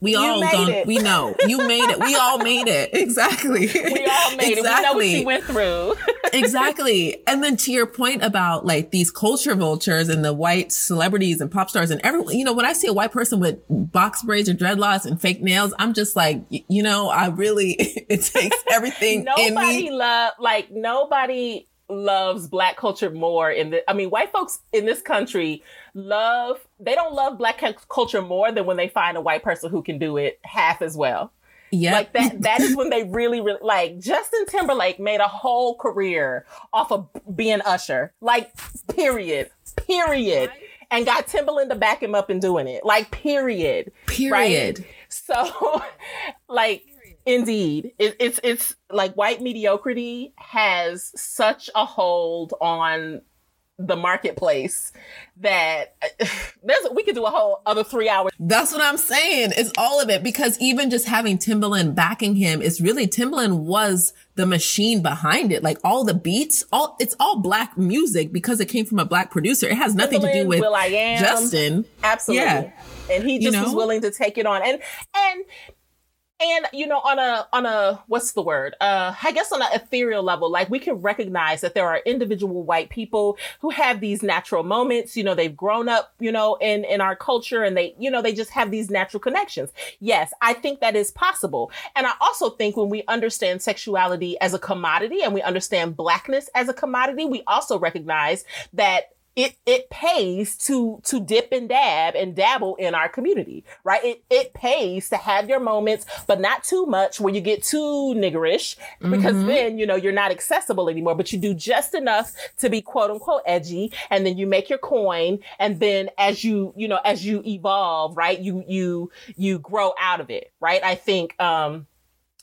we you all don't, we know you made it. We all made it. (laughs) Exactly. We all made exactly. it. We know what you went through. (laughs) exactly. And then to your point about like these culture vultures and the white celebrities and pop stars and everyone, you know, when I see a white person with box braids or dreadlocks and fake nails, I'm just like, you know, I really, (laughs) it takes everything nobody love, like nobody loves black culture more in the, I mean, white folks in this country love, they don't love black culture more than when they find a white person who can do it half as well. Yeah. Like that (laughs) that is when they really really like Justin Timberlake made a whole career off of being Usher. Like period. Period. And got Timbaland to back him up and doing it. Like period. Period. Right? So (laughs) like indeed it, it's it's like white mediocrity has such a hold on the marketplace that (laughs) there's we could do a whole other three hours. That's what I'm saying. It's all of it because even just having Timbaland backing him is really Timbaland was the machine behind it. Like all the beats, all it's all black music because it came from a black producer. It has nothing Timbaland, to do with will.i.am, Justin. Absolutely. Yeah. And he just you know? was willing to take it on. And and and you know on a on a what's the word uh i guess on an ethereal level like we can recognize that there are individual white people who have these natural moments you know they've grown up you know in in our culture and they you know they just have these natural connections yes i think that is possible and i also think when we understand sexuality as a commodity and we understand blackness as a commodity we also recognize that it it pays to to dip and dab and dabble in our community, right? It it pays to have your moments, but not too much where you get too niggerish because mm-hmm. then you know you're not accessible anymore. But you do just enough to be quote unquote edgy, and then you make your coin, and then as you you know as you evolve, right? You you you grow out of it, right? I think um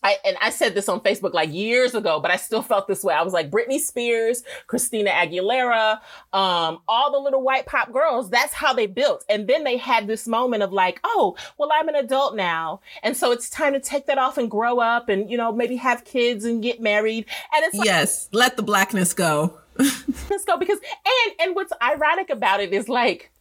I, and I said this on Facebook like years ago, but I still felt this way. I was like, Britney Spears, Christina Aguilera, um, all the little white pop girls, that's how they built. And then they had this moment of like, oh, well, I'm an adult now. And so it's time to take that off and grow up and, you know, maybe have kids and get married. And it's like, yes, let the blackness go. (laughs) let's go because, and, and what's ironic about it is like,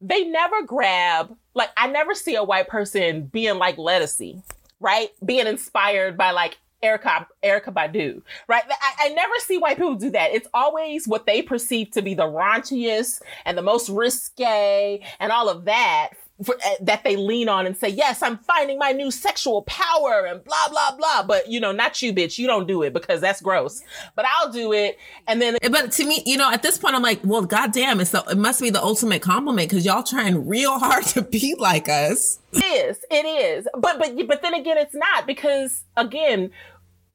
they never grab, like, I never see a white person being like Ledisi right? Being inspired by like Erykah, Erykah Badu, right? I, I, never see white people do that. It's always what they perceive to be the raunchiest and the most risque and all of that for, uh, that they lean on and say, yes, I'm finding my new sexual power and blah, blah, blah. But, you know, not you, bitch. You don't do it because that's gross. But I'll do it. And then. But to me, you know, at this point, I'm like, well, goddamn, it's the, it must be the ultimate compliment because y'all trying real hard (laughs) to be like us. It is. It is. But, but, but then again, it's not because again,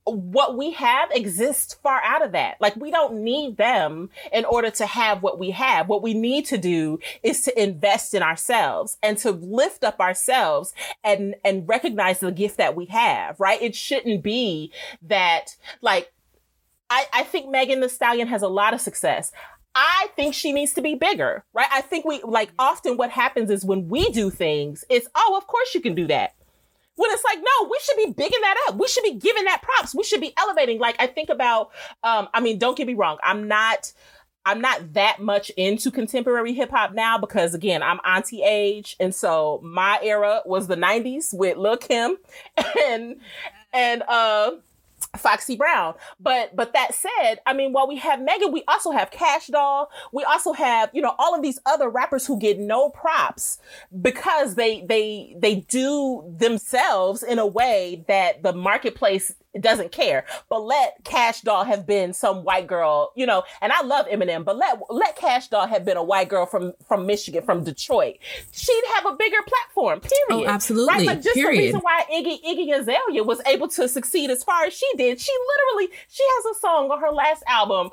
what we have exists far out of that. Like we don't need them in order to have what we have. What we need to do is to invest in ourselves and to lift up ourselves and, and recognize the gift that we have, right? It shouldn't be that like, I, I think Megan Thee Stallion has a lot of success. I think she needs to be bigger, right? I think we like often what happens is when we do things, it's, oh, of course you can do that when it's like, no, we should be bigging that up. We should be giving that props. We should be elevating. Like I think about, um, I mean, don't get me wrong. I'm not, I'm not that much into contemporary hip hop now because again, I'm auntie age. And so my era was the nineties with Lil Kim (laughs) and, and, uh, Foxy Brown. But but that said, I mean, while we have Megan, we also have Kash Doll. We also have, you know, all of these other rappers who get no props because they they they do themselves in a way that the marketplace doesn't care. But let Kash Doll have been some white girl, you know, and I love Eminem, but let let Kash Doll have been a white girl from from Michigan, from Detroit. She'd have a bigger platform, period. Oh, absolutely. Right? Like just period. the reason why Iggy Iggy Azalea was able to succeed as far as she did. She literally she has a song on her last album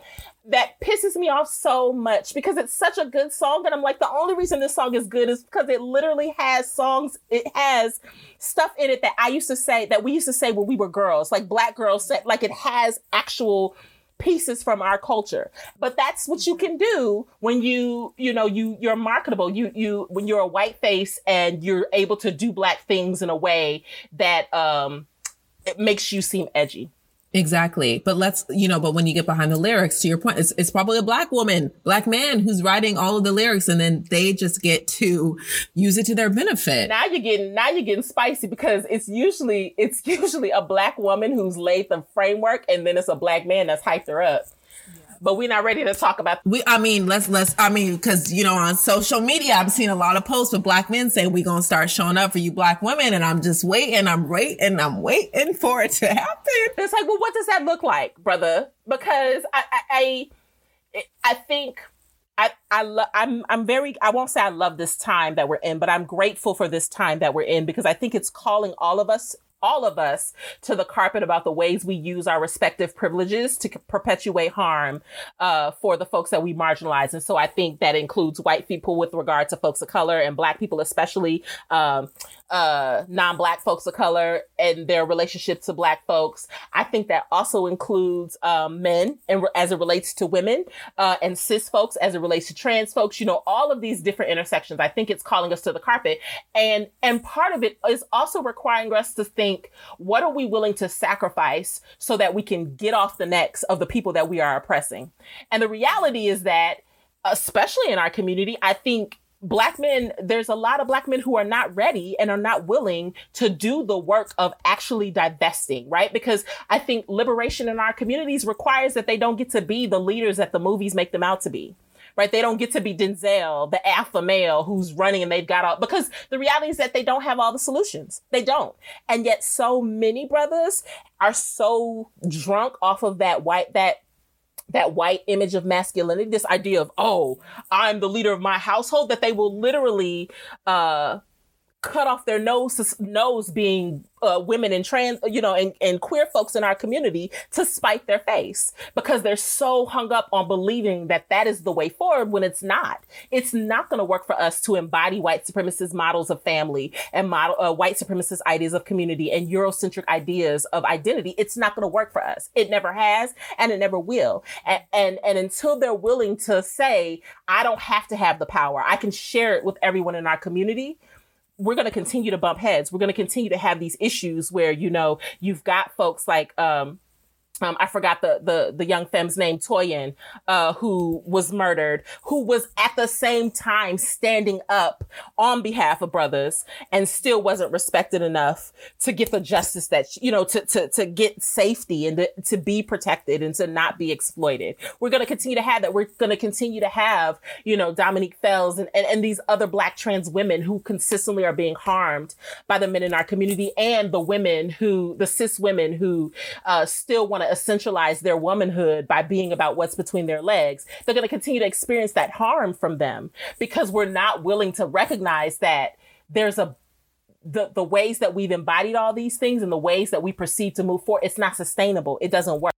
that pisses me off so much because it's such a good song. And I'm like, the only reason this song is good is because it literally has songs, it has stuff in it that I used to say, that we used to say when we were girls, like black girls said, like it has actual pieces from our culture. But that's what you can do when you, you know, you, you're marketable. You, you, when you're a white face and you're able to do black things in a way that, um, it makes you seem edgy. Exactly. But let's, you know, but when you get behind the lyrics, to your point, it's, it's probably a black woman, black man who's writing all of the lyrics and then they just get to use it to their benefit. Now you're getting, now you're getting spicy because it's usually, it's (laughs) usually a black woman who's laid the framework and then it's a black man that's hyped her up but we're not ready to talk about. We, I mean, let's let's. I mean, because you know, on social media, I'm seeing a lot of posts with black men saying we're gonna start showing up for you black women, and I'm just waiting, I'm waiting, I'm waiting (laughs) for it to happen. It's like, well, what does that look like, brother? Because I, I, I, I think. I, I love, I'm, I'm very, I won't say I love this time that we're in, but I'm grateful for this time that we're in because I think it's calling all of us all of us to the carpet about the ways we use our respective privileges to perpetuate harm uh, for the folks that we marginalize. And so I think that includes white people with regard to folks of color and black people, especially um, uh, non-black folks of color and their relationship to black folks. I think that also includes um, men and re- as it relates to women uh, and cis folks as it relates to trans folks. You know, all of these different intersections. I think it's calling us to the carpet, and and part of it is also requiring us to think: what are we willing to sacrifice so that we can get off the necks of the people that we are oppressing? And the reality is that, especially in our community, I think black men, there's a lot of black men who are not ready and are not willing to do the work of actually divesting, right? Because I think liberation in our communities requires that they don't get to be the leaders that the movies make them out to be. Right. They don't get to be Denzel, the alpha male who's running and they've got all, because the reality is that they don't have all the solutions. They don't. And yet so many brothers are so drunk off of that white, that that white image of masculinity, this idea of, oh, I'm the leader of my household, that they will literally uh, cut off their nose, nose being uh, women and trans, you know, and, and queer folks in our community to spite their face because they're so hung up on believing that that is the way forward when it's not. It's not going to work for us to embody white supremacist models of family and model uh, white supremacist ideas of community and Eurocentric ideas of identity. It's not going to work for us. It never has and it never will. And, and, and until they're willing to say, I don't have to have the power, I can share it with everyone in our community we're going to continue to bump heads. We're going to continue to have these issues where, you know, you've got folks like, um, um, I forgot the, the, the young femme's name, Toyin, uh, who was murdered, who was at the same time standing up on behalf of brothers and still wasn't respected enough to get the justice that, you know, to, to, to get safety and to, to be protected and to not be exploited. We're going to continue to have that. We're going to continue to have, you know, Dominique Fells and, and, and these other black trans women who consistently are being harmed by the men in our community and the women who, the cis women who, uh, still want to essentialize their womanhood by being about what's between their legs, they're going to continue to experience that harm from them because we're not willing to recognize that there's a the the ways that we've embodied all these things and the ways that we perceive to move forward, it's not sustainable. It doesn't work.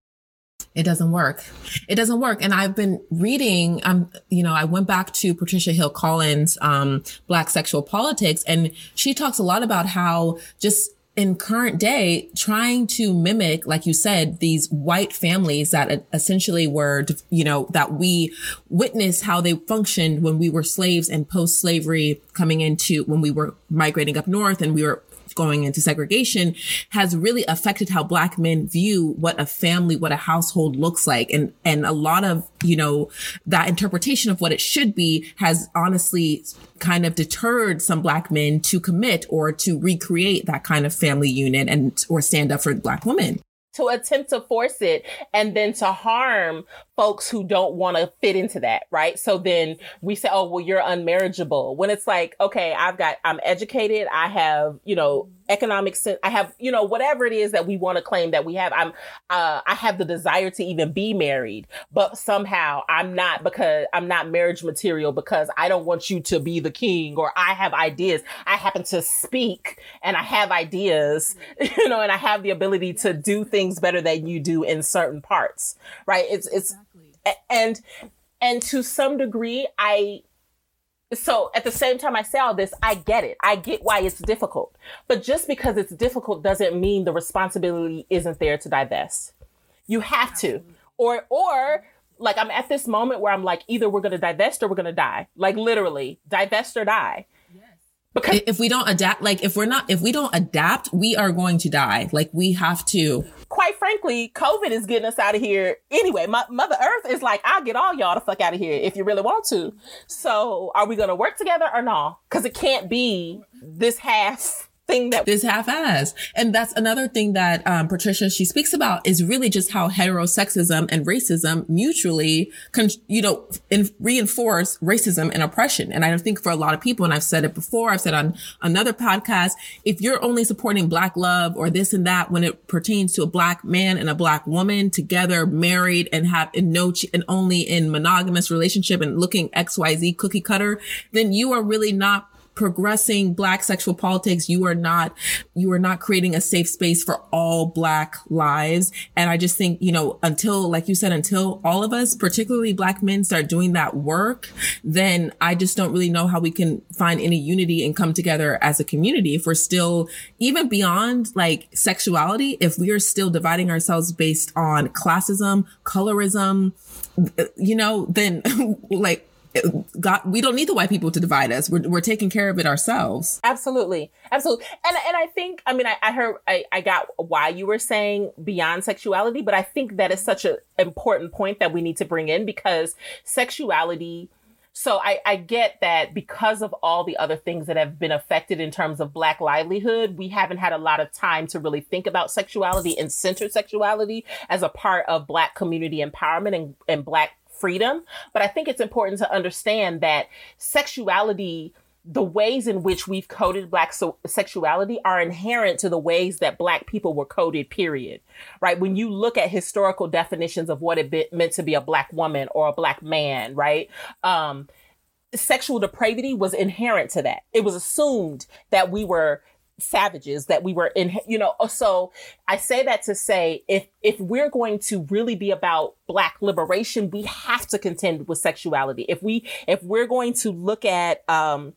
It doesn't work. It doesn't work. And I've been reading, um, you know, I went back to Patricia Hill Collins, um, Black Sexual Politics, and she talks a lot about how just in current day trying to mimic like you said these white families that uh, essentially were you know that we witnessed how they functioned when we were slaves and post slavery coming into when we were migrating up north and we were going into segregation has really affected how black men view what a family, what a household looks like. And, and a lot of, you know, that interpretation of what it should be has honestly kind of deterred some black men to commit or to recreate that kind of family unit and or stand up for black women to attempt to force it and then to harm folks who don't want to fit into that, right? So then we say, oh, well, you're unmarriageable. When it's like, okay, I've got, I'm educated. I have, you know, economic sense. I have, you know, whatever it is that we want to claim that we have. I'm, uh, I have the desire to even be married, but somehow I'm not because I'm not marriage material because I don't want you to be the king or I have ideas. I happen to speak and I have ideas, (laughs) you know, and I have the ability to do things better than you do in certain parts, right? It's, it's, and and to some degree i so at the same time i say all this i get it. I get why it's difficult. But just because it's difficult doesn't mean the responsibility isn't there to divest. You have to. Or or like i'm at this moment where i'm like either we're going to divest or we're going to die. Like literally divest or die because if we don't adapt, like if we're not, if we don't adapt, we are going to die. Like we have to. Quite frankly, COVID is getting us out of here anyway. My, Mother Earth is like, I'll get all y'all the fuck out of here if you really want to. So are we going to work together or no? Cause it can't be this half thing that this half-ass. And that's another thing that um, Patricia she speaks about is really just how heterosexism and racism mutually, con- you know, in- reinforce racism and oppression. And I think for a lot of people, and I've said it before, I've said on another podcast, if you're only supporting black love or this and that when it pertains to a black man and a black woman together, married and have and no ch- and only in monogamous relationship and looking X Y Z cookie cutter, then you are really not progressing black sexual politics, you are not, you are not creating a safe space for all black lives. And I just think, you know, until, like you said, until all of us, particularly black men start doing that work, then I just don't really know how we can find any unity and come together as a community if we're still, even beyond like sexuality, if we are still dividing ourselves based on classism, colorism, you know, then (laughs) like God, we don't need the white people to divide us. We're, we're taking care of it ourselves. Absolutely. Absolutely. And, and I think, I mean, I, I heard, I, I got why you were saying beyond sexuality, but I think that is such an important point that we need to bring in because sexuality, so I, I get that because of all the other things that have been affected in terms of black livelihood, we haven't had a lot of time to really think about sexuality and center sexuality as a part of black community empowerment and, and black freedom. But I think it's important to understand that sexuality the ways in which we've coded black so- sexuality are inherent to the ways that black people were coded period right when you look at historical definitions of what it be- meant to be a black woman or a black man right um, sexual depravity was inherent to that it was assumed that we were savages that we were in you know so i say that to say if if we're going to really be about black liberation we have to contend with sexuality. If we if we're going to look at um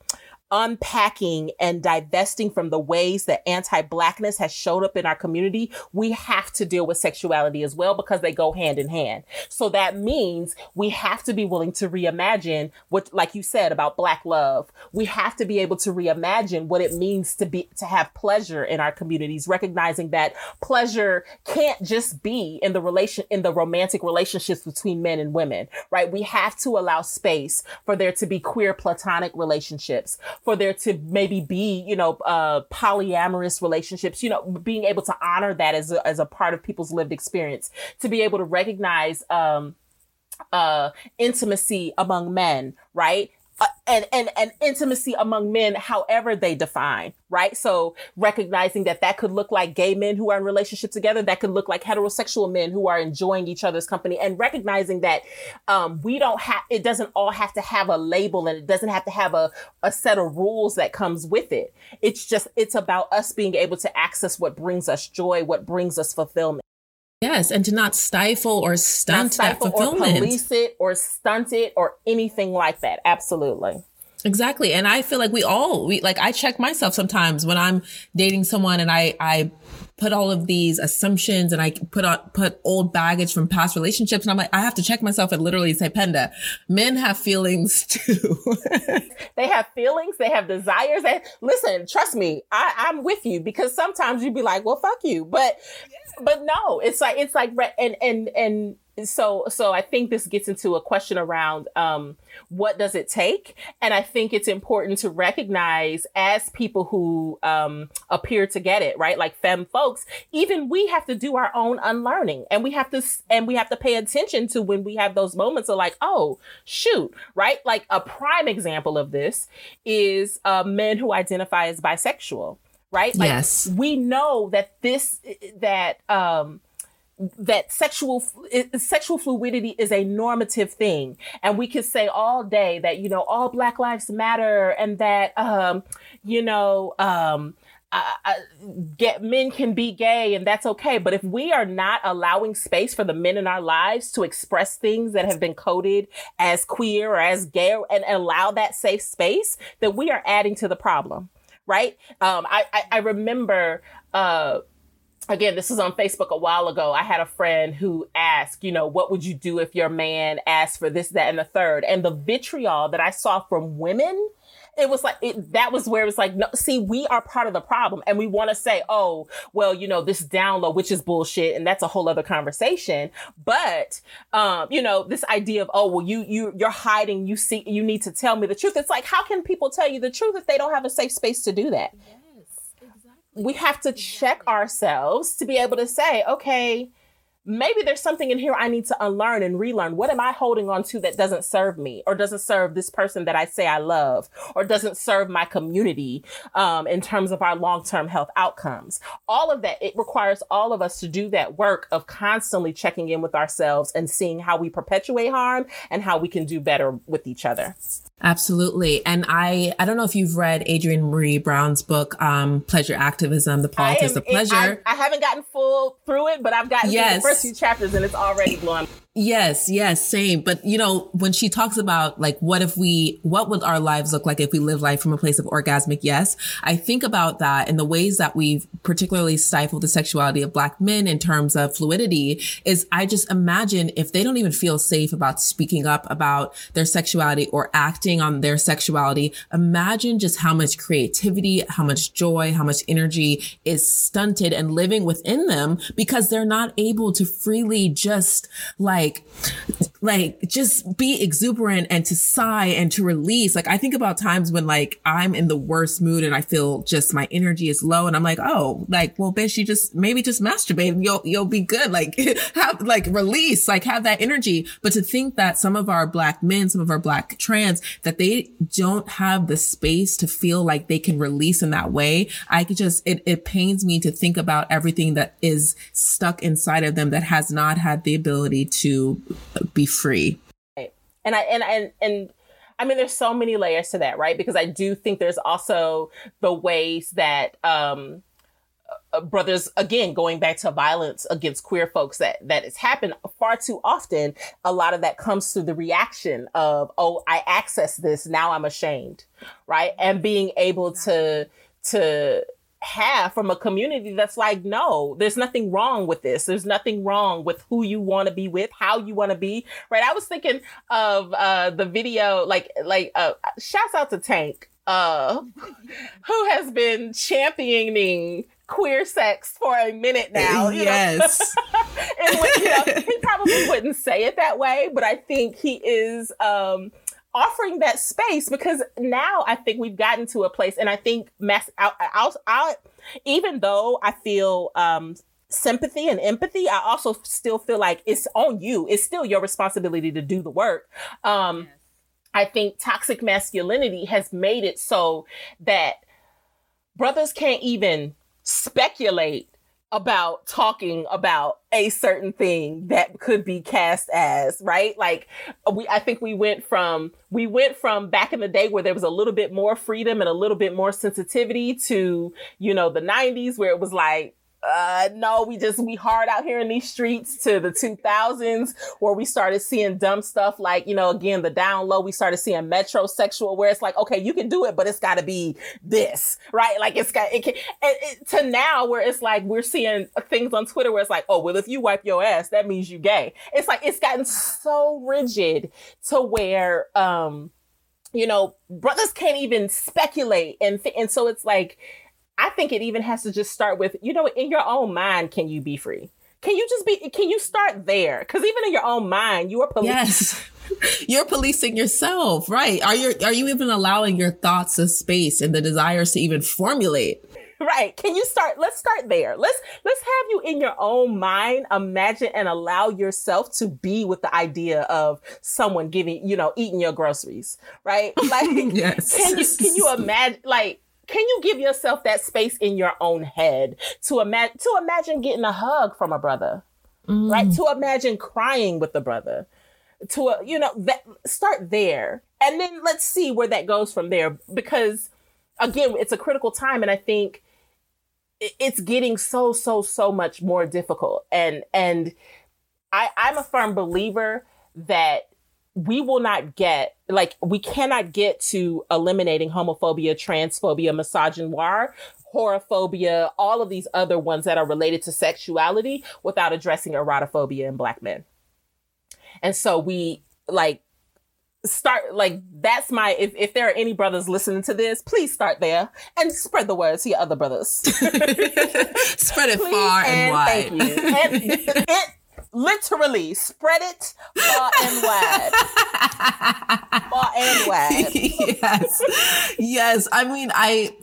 unpacking and divesting from the ways that anti-blackness has showed up in our community, we have to deal with sexuality as well because they go hand in hand. So that means we have to be willing to reimagine what, like you said about black love. We have to be able to reimagine what it means to be, to have pleasure in our communities, recognizing that pleasure can't just be in the relation, in the romantic relationships between men and women, right? We have to allow space for there to be queer platonic relationships, for there to maybe be, you know, uh, polyamorous relationships, you know, being able to honor that as a, as a part of people's lived experience, to be able to recognize, um, uh, intimacy among men, right? Uh, and, and, and intimacy among men, however they define, right? So recognizing that that could look like gay men who are in relationship together, that could look like heterosexual men who are enjoying each other's company and recognizing that, um, we don't have, it doesn't all have to have a label and it doesn't have to have a, a set of rules that comes with it. It's just, it's about us being able to access what brings us joy, what brings us fulfillment. Yes, and to not stifle or stunt stifle that fulfillment. Or police it or stunt it or anything like that. Absolutely. Exactly. And I feel like we all, we like, I check myself sometimes when I'm dating someone and I, I put all of these assumptions and I put on, put old baggage from past relationships. And I'm like, I have to check myself and literally say, Penda, men have feelings (laughs) too. they have feelings. They have desires. And listen, trust me, I, I'm with you because sometimes you'd be like, well, fuck you. But but no, it's like it's like and and and so so I think this gets into a question around um, what does it take, and I think it's important to recognize as people who um, appear to get it right, like femme folks, even we have to do our own unlearning, and we have to and we have to pay attention to when we have those moments of like, oh shoot, right? Like a prime example of this is uh, men who identify as bisexual right? Like, yes. We know that this, that, um, that sexual sexual fluidity is a normative thing and we can say all day that you know all black lives matter and that um you know um get men can be gay and that's okay but if we are not allowing space for the men in our lives to express things that have been coded as queer or as gay and allow that safe space then we are adding to the problem right? Um, I, I, I remember, uh, again, this was on Facebook a while ago. I had a friend who asked, you know, what would you do if your man asked for this, that, and the third? And the vitriol that I saw from women it was like it, that was where it was like no see we are part of the problem and we want to say oh well you know this download which is bullshit and that's a whole other conversation. But um you know this idea of oh well you you you're hiding you see you need to tell me the truth. It's like how can people tell you the truth if they don't have a safe space to do that? Yes, exactly. we have to check ourselves to be able to say okay maybe there's something in here I need to unlearn and relearn. What am I holding on to that doesn't serve me or doesn't serve this person that I say I love or doesn't serve my community um, in terms of our long term health outcomes? All of that, it requires all of us to do that work of constantly checking in with ourselves and seeing how we perpetuate harm and how we can do better with each other. Absolutely. And I, I don't know if you've read Adrienne Maree Brown's book, um, Pleasure Activism, The Politics am, of Pleasure. I, I, haven't gotten full through it, but I've gotten yes. First few chapters and it's already blowing Yes, yes, same. But you know, when she talks about like, what if we, what would our lives look like if we live life from a place of orgasmic yes? I think about that and the ways that we've particularly stifled the sexuality of black men in terms of fluidity is I just imagine if they don't even feel safe about speaking up about their sexuality or acting on their sexuality, imagine just how much creativity, how much joy, how much energy is stunted and living within them because they're not able to freely just like like like just be exuberant and to sigh and to release. Like I think about times when like I'm in the worst mood and I feel just my energy is low and I'm like, oh, like, well, bitch, you just maybe just masturbate and you'll, you'll be good. Like (laughs) have like release, like have that energy. But to think that some of our black men, some of our black trans, that they don't have the space to feel like they can release in that way. I could just, it, it pains me to think about everything that is stuck inside of them that has not had the ability to be free. Right. And I and and and I mean there's so many layers to that, right? Because I do think there's also the ways that um uh, brothers again going back to violence against queer folks that that has happened far too often a lot of that comes through the reaction of oh i access this now i'm ashamed right and being able to to have from a community that's like, no, there's nothing wrong with this. There's nothing wrong with who you want to be with, how you want to be. Right. I was thinking of uh, the video, like, like, uh, shouts out to Tank, uh, (laughs) who has been championing queer sex for a minute now. yes. (laughs) and when, you know, he probably (laughs) wouldn't say it that way, but I think he is, um, offering that space because now I think we've gotten to a place, and I think mass. I'll, I'll, I'll even though I feel um, sympathy and empathy, I also still feel like it's on you. It's still your responsibility to do the work. Um, yes. I think toxic masculinity has made it so that brothers can't even speculate about talking about a certain thing that could be cast as right? Like we i think we went from we went from back in the day where there was a little bit more freedom and a little bit more sensitivity to you know the 90s where it was like uh, no, we just, we hard out here in these streets to the 2000s where we started seeing dumb stuff like, you know, again, the down low, we started seeing metrosexual where it's like, okay, you can do it, but it's got to be this, right? Like it's got, it can, it, it, to now where it's like, we're seeing things on Twitter where it's like, oh, well, if you wipe your ass, that means you gay. It's like, it's gotten so rigid to where, um, you know, brothers can't even speculate. And, and so it's like, I think it even has to just start with, you know, in your own mind, can you be free? Can you just be, can you start there? Because even in your own mind, you are policing. Yes. (laughs) You're policing yourself, right? Are you, are you even allowing your thoughts a space and the desires to even formulate? Right. Can you start? Let's start there. Let's, let's have you in your own mind imagine and allow yourself to be with the idea of someone giving, you know, eating your groceries, right? (laughs) Like, yes. can you, can you (laughs) imagine, like, can you give yourself that space in your own head to imagine to imagine getting a hug from a brother, mm. right? To imagine crying with a brother, to a, you know that start there, and then let's see where that goes from there. Because again, it's a critical time, and I think it's getting so so so much more difficult, and and I I'm a firm believer that we will not get like we cannot get to eliminating homophobia, transphobia, misogynoir, whorephobia, all of these other ones that are related to sexuality without addressing erotophobia in black men. And so we like start like that's my if, if there are any brothers listening to this please start there and spread the word to your other brothers. (laughs) Spread it please far and, and wide. thank you and literally spread it far and wide. (laughs) far and wide. yes. Yes. I mean, I,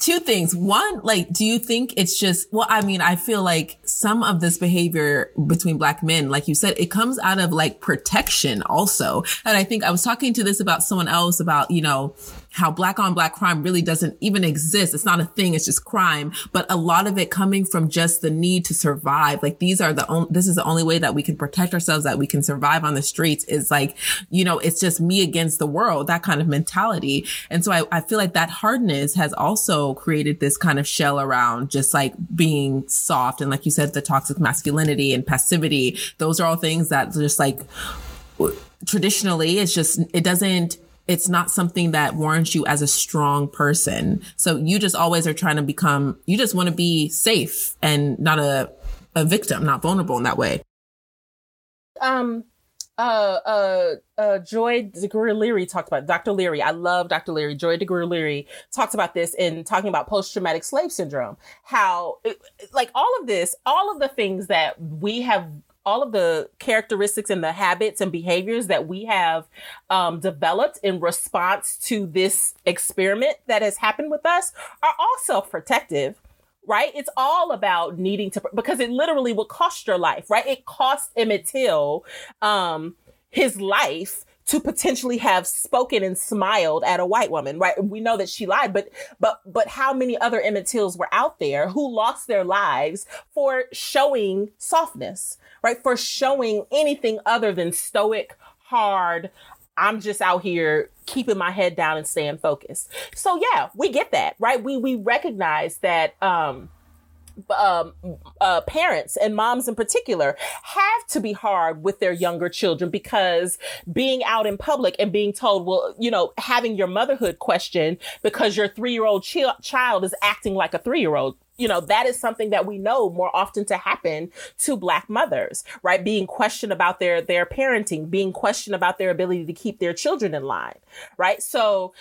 two things. One, like, do you think it's just, well, I mean, I feel like some of this behavior between black men, like you said, it comes out of like protection also. And I think I was talking to this about someone else about, you know, how black on black crime really doesn't even exist. It's not a thing. It's just crime, but a lot of it coming from just the need to survive. Like these are the only, this is the only way that we can protect ourselves, that we can survive on the streets is like, you know, it's just me against the world, that kind of mentality. And so I, I feel like that hardness has also created this kind of shell around just like being soft. And like you said, the toxic masculinity and passivity, those are all things that just like, traditionally it's just it doesn't it's not something that warrants you as a strong person. So you just always are trying to become, you just want to be safe and not a, a victim, not vulnerable in that way. Um, uh, uh, uh, Joy DeGruy Leary talked about Dr. Leary. I love Dr. Leary. Joy DeGruy Leary talks about this in talking about post traumatic slave syndrome. How, like, all of this, all of the things that we have all of the characteristics and the habits and behaviors that we have um, developed in response to this experiment that has happened with us are all self-protective right? It's all about needing to, because it literally will cost your life, right? It cost Emmett Till, um, his life to potentially have spoken and smiled at a white woman, right? We know that she lied, but but but how many other Emmett Tills were out there who lost their lives for showing softness, right? For showing anything other than stoic, hard, I'm just out here keeping my head down and staying focused. So yeah, we get that, right? We we recognize that um um, uh, parents and moms in particular have to be hard with their younger children because being out in public and being told, well, you know, having your motherhood questioned because your three year old chi- child is acting like a three year old you know, that is something that we know more often to happen to black mothers, right? Being questioned about their, their parenting, being questioned about their ability to keep their children in line, right? So,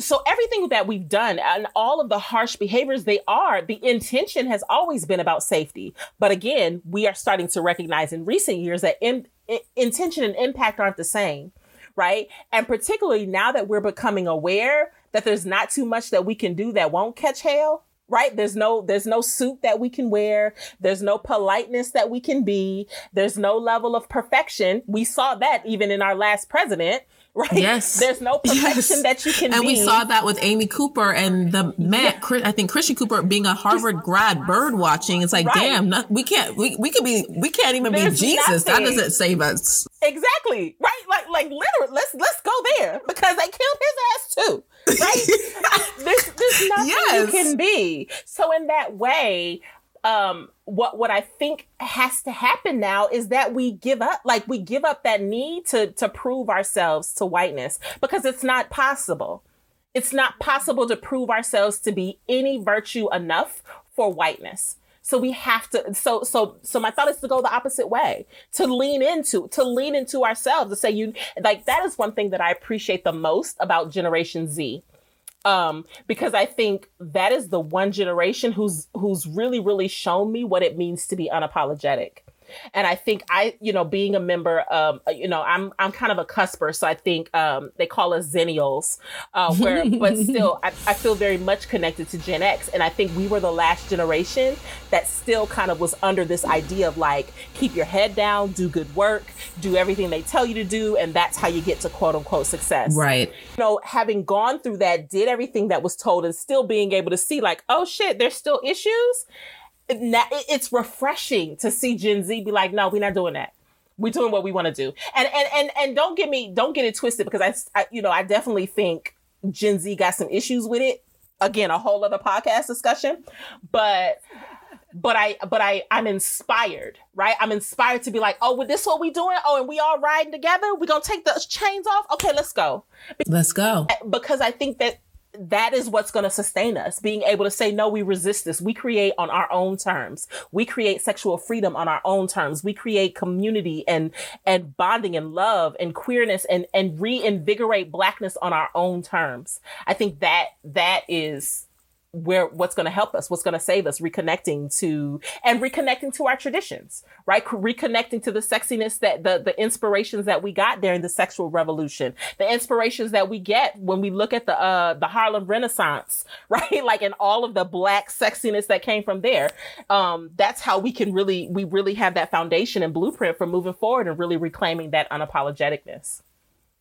so everything that we've done and all of the harsh behaviors they are the intention has always been about safety. But again we are starting to recognize in recent years that in, in, intention and impact aren't the same right? And particularly now that we're becoming aware that there's not too much that we can do that won't catch hell right? There's no there's no suit that we can wear. There's no politeness that we can be. There's no level of perfection. We saw that even in our last president right? Yes. There's no perfection yes. that you can be. and be. we saw that with Amy Cooper and the man, yeah. I think Christian Cooper being a Harvard grad bird watching. It's like, right. damn, not, we can't, we, we could be, we can't even There's be Jesus. Nothing. That doesn't save us. Exactly. Right. Like, like literally, let's, let's go there because they killed his ass too. Right. (laughs) there's, there's nothing yes. you can be. So in that way, um, what what I think has to happen now is that we give up, like we give up that need to to prove ourselves to whiteness because it's not possible. It's not possible to prove ourselves to be any virtue enough for whiteness. So we have to. So so so my thought is to go the opposite way, to lean into to lean into ourselves, to say you like that is one thing that I appreciate the most about Generation Z um, because I think that is the one generation who's who's really really shown me what it means to be unapologetic. And I think I, you know, being a member, um, you know, I'm I'm kind of a cusper, so I think um, they call us Zennials, uh, where but (laughs) still I, I feel very much connected to Gen X, and I think we were the last generation that still kind of was under this idea of like keep your head down, do good work, do everything they tell you to do, and that's how you get to quote unquote success. Right. You know, having gone through that, did everything that was told, and still being able to see like, oh shit, there's still issues it's refreshing to see Gen Z be like, no, we're not doing that. We're doing what we want to do. And, and, and, and don't get me, don't get it twisted because I, I, you know, I definitely think Gen Z got some issues with it. Again, a whole other podcast discussion, but, but I, but I, I'm inspired, right? I'm inspired to be like, oh, well, this what we doing? Oh, and we all riding together. We gonna take the chains off. Okay, let's go. Let's go. Because I think that that is what's going to sustain us. Being able to say no we resist this. We create on our own terms. We create sexual freedom on our own terms. We create community and and bonding and love and queerness and and reinvigorate blackness on our own terms. I think that that is where what's going to help us, what's going to save us, reconnecting to and reconnecting to our traditions, right? Reconnecting to the sexiness that the the inspirations that we got during the sexual revolution, the inspirations that we get when we look at the uh the Harlem Renaissance, (laughs) right? Like in all of the black sexiness that came from there. Um, that's how we can really we really have that foundation and blueprint for moving forward and really reclaiming that unapologeticness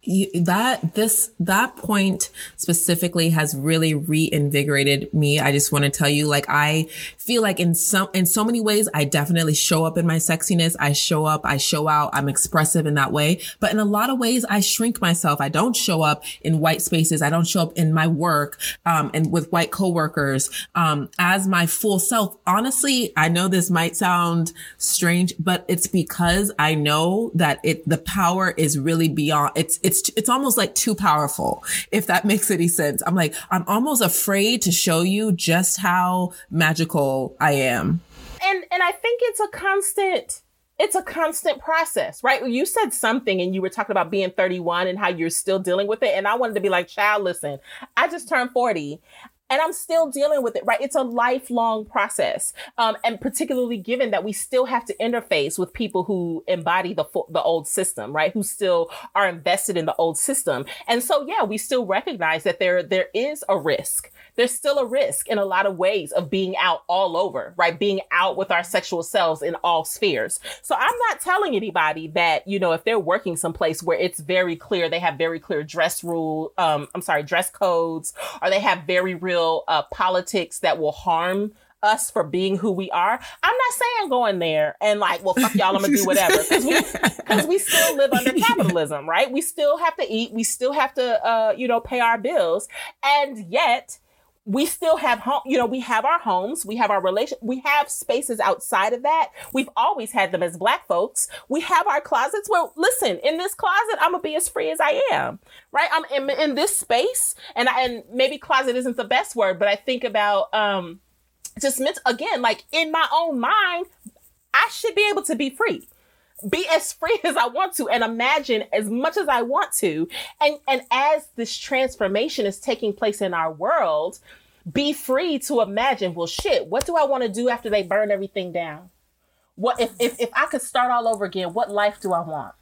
you, that this that point specifically has really reinvigorated me. I just want to tell you like i feel like in some in so many ways i definitely show up in my sexiness. I show up i show out i'm expressive in that way. But in a lot of ways i shrink myself. I don't show up in white spaces. I don't show up in my work um, and with white coworkers um, as my full self. Honestly i know this might sound strange but it's because i know that it the power is really beyond it's it's it's almost like too powerful if that makes any sense i'm like i'm almost afraid to show you just how magical i am and and i think it's a constant it's a constant process, right? You said something and you were talking about being 31 and how you're still dealing with it. And I wanted to be like, child, listen, I just turned 40 and I'm still dealing with it, right? It's a lifelong process. Um, and particularly given that we still have to interface with people who embody the, the old system, right? Who still are invested in the old system. And so, yeah, we still recognize that there, there is a risk there's still a risk in a lot of ways of being out all over, right? Being out with our sexual selves in all spheres. So I'm not telling anybody that, you know, if they're working someplace where it's very clear, they have very clear dress rule, um, I'm sorry, dress codes, or they have very real uh, politics that will harm us for being who we are. I'm not saying going there and like, well, fuck y'all, I'm gonna do whatever. Cause we, cause we still live under (laughs) capitalism, right? We still have to eat. We still have to, uh, you know, pay our bills. And yet we still have home, you know, we have our homes, we have our relation, we have spaces outside of that. We've always had them as black folks. We have our closets. Well, listen, in this closet, I'm gonna be as free as I am, right? I'm in, in this space, and I, and maybe closet isn't the best word, but I think about um, just meant again, like in my own mind, I should be able to be free be as free as I want to and imagine as much as I want to. And, and as this transformation is taking place in our world, be free to imagine, well, shit, what do I want to do after they burn everything down? What if, if, if I could start all over again, what life do I want?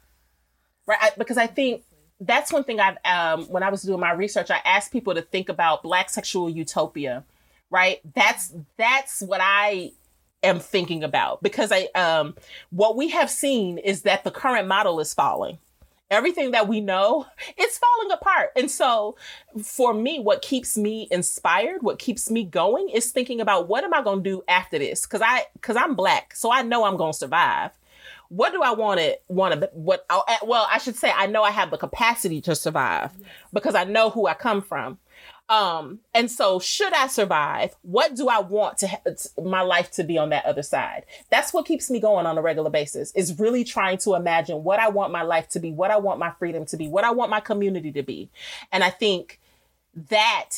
Right. I, because I think that's one thing I've, um, when I was doing my research, I asked people to think about black sexual utopia, right? That's, that's what I am thinking about because I um what we have seen is that the current model is falling. Everything that we know, (laughs) it's falling apart. And so for me, what keeps me inspired, what keeps me going is thinking about what am I going to do after this? Cause I, cause I'm black. So I know I'm going to survive what do I want to want to what well I should say I know I have the capacity to survive because I know who I come from um, and so should I survive, what do I want to ha- my life to be on that other side? That's what keeps me going on a regular basis is really trying to imagine what I want my life to be, what I want my freedom to be, what I want my community to be. And I think that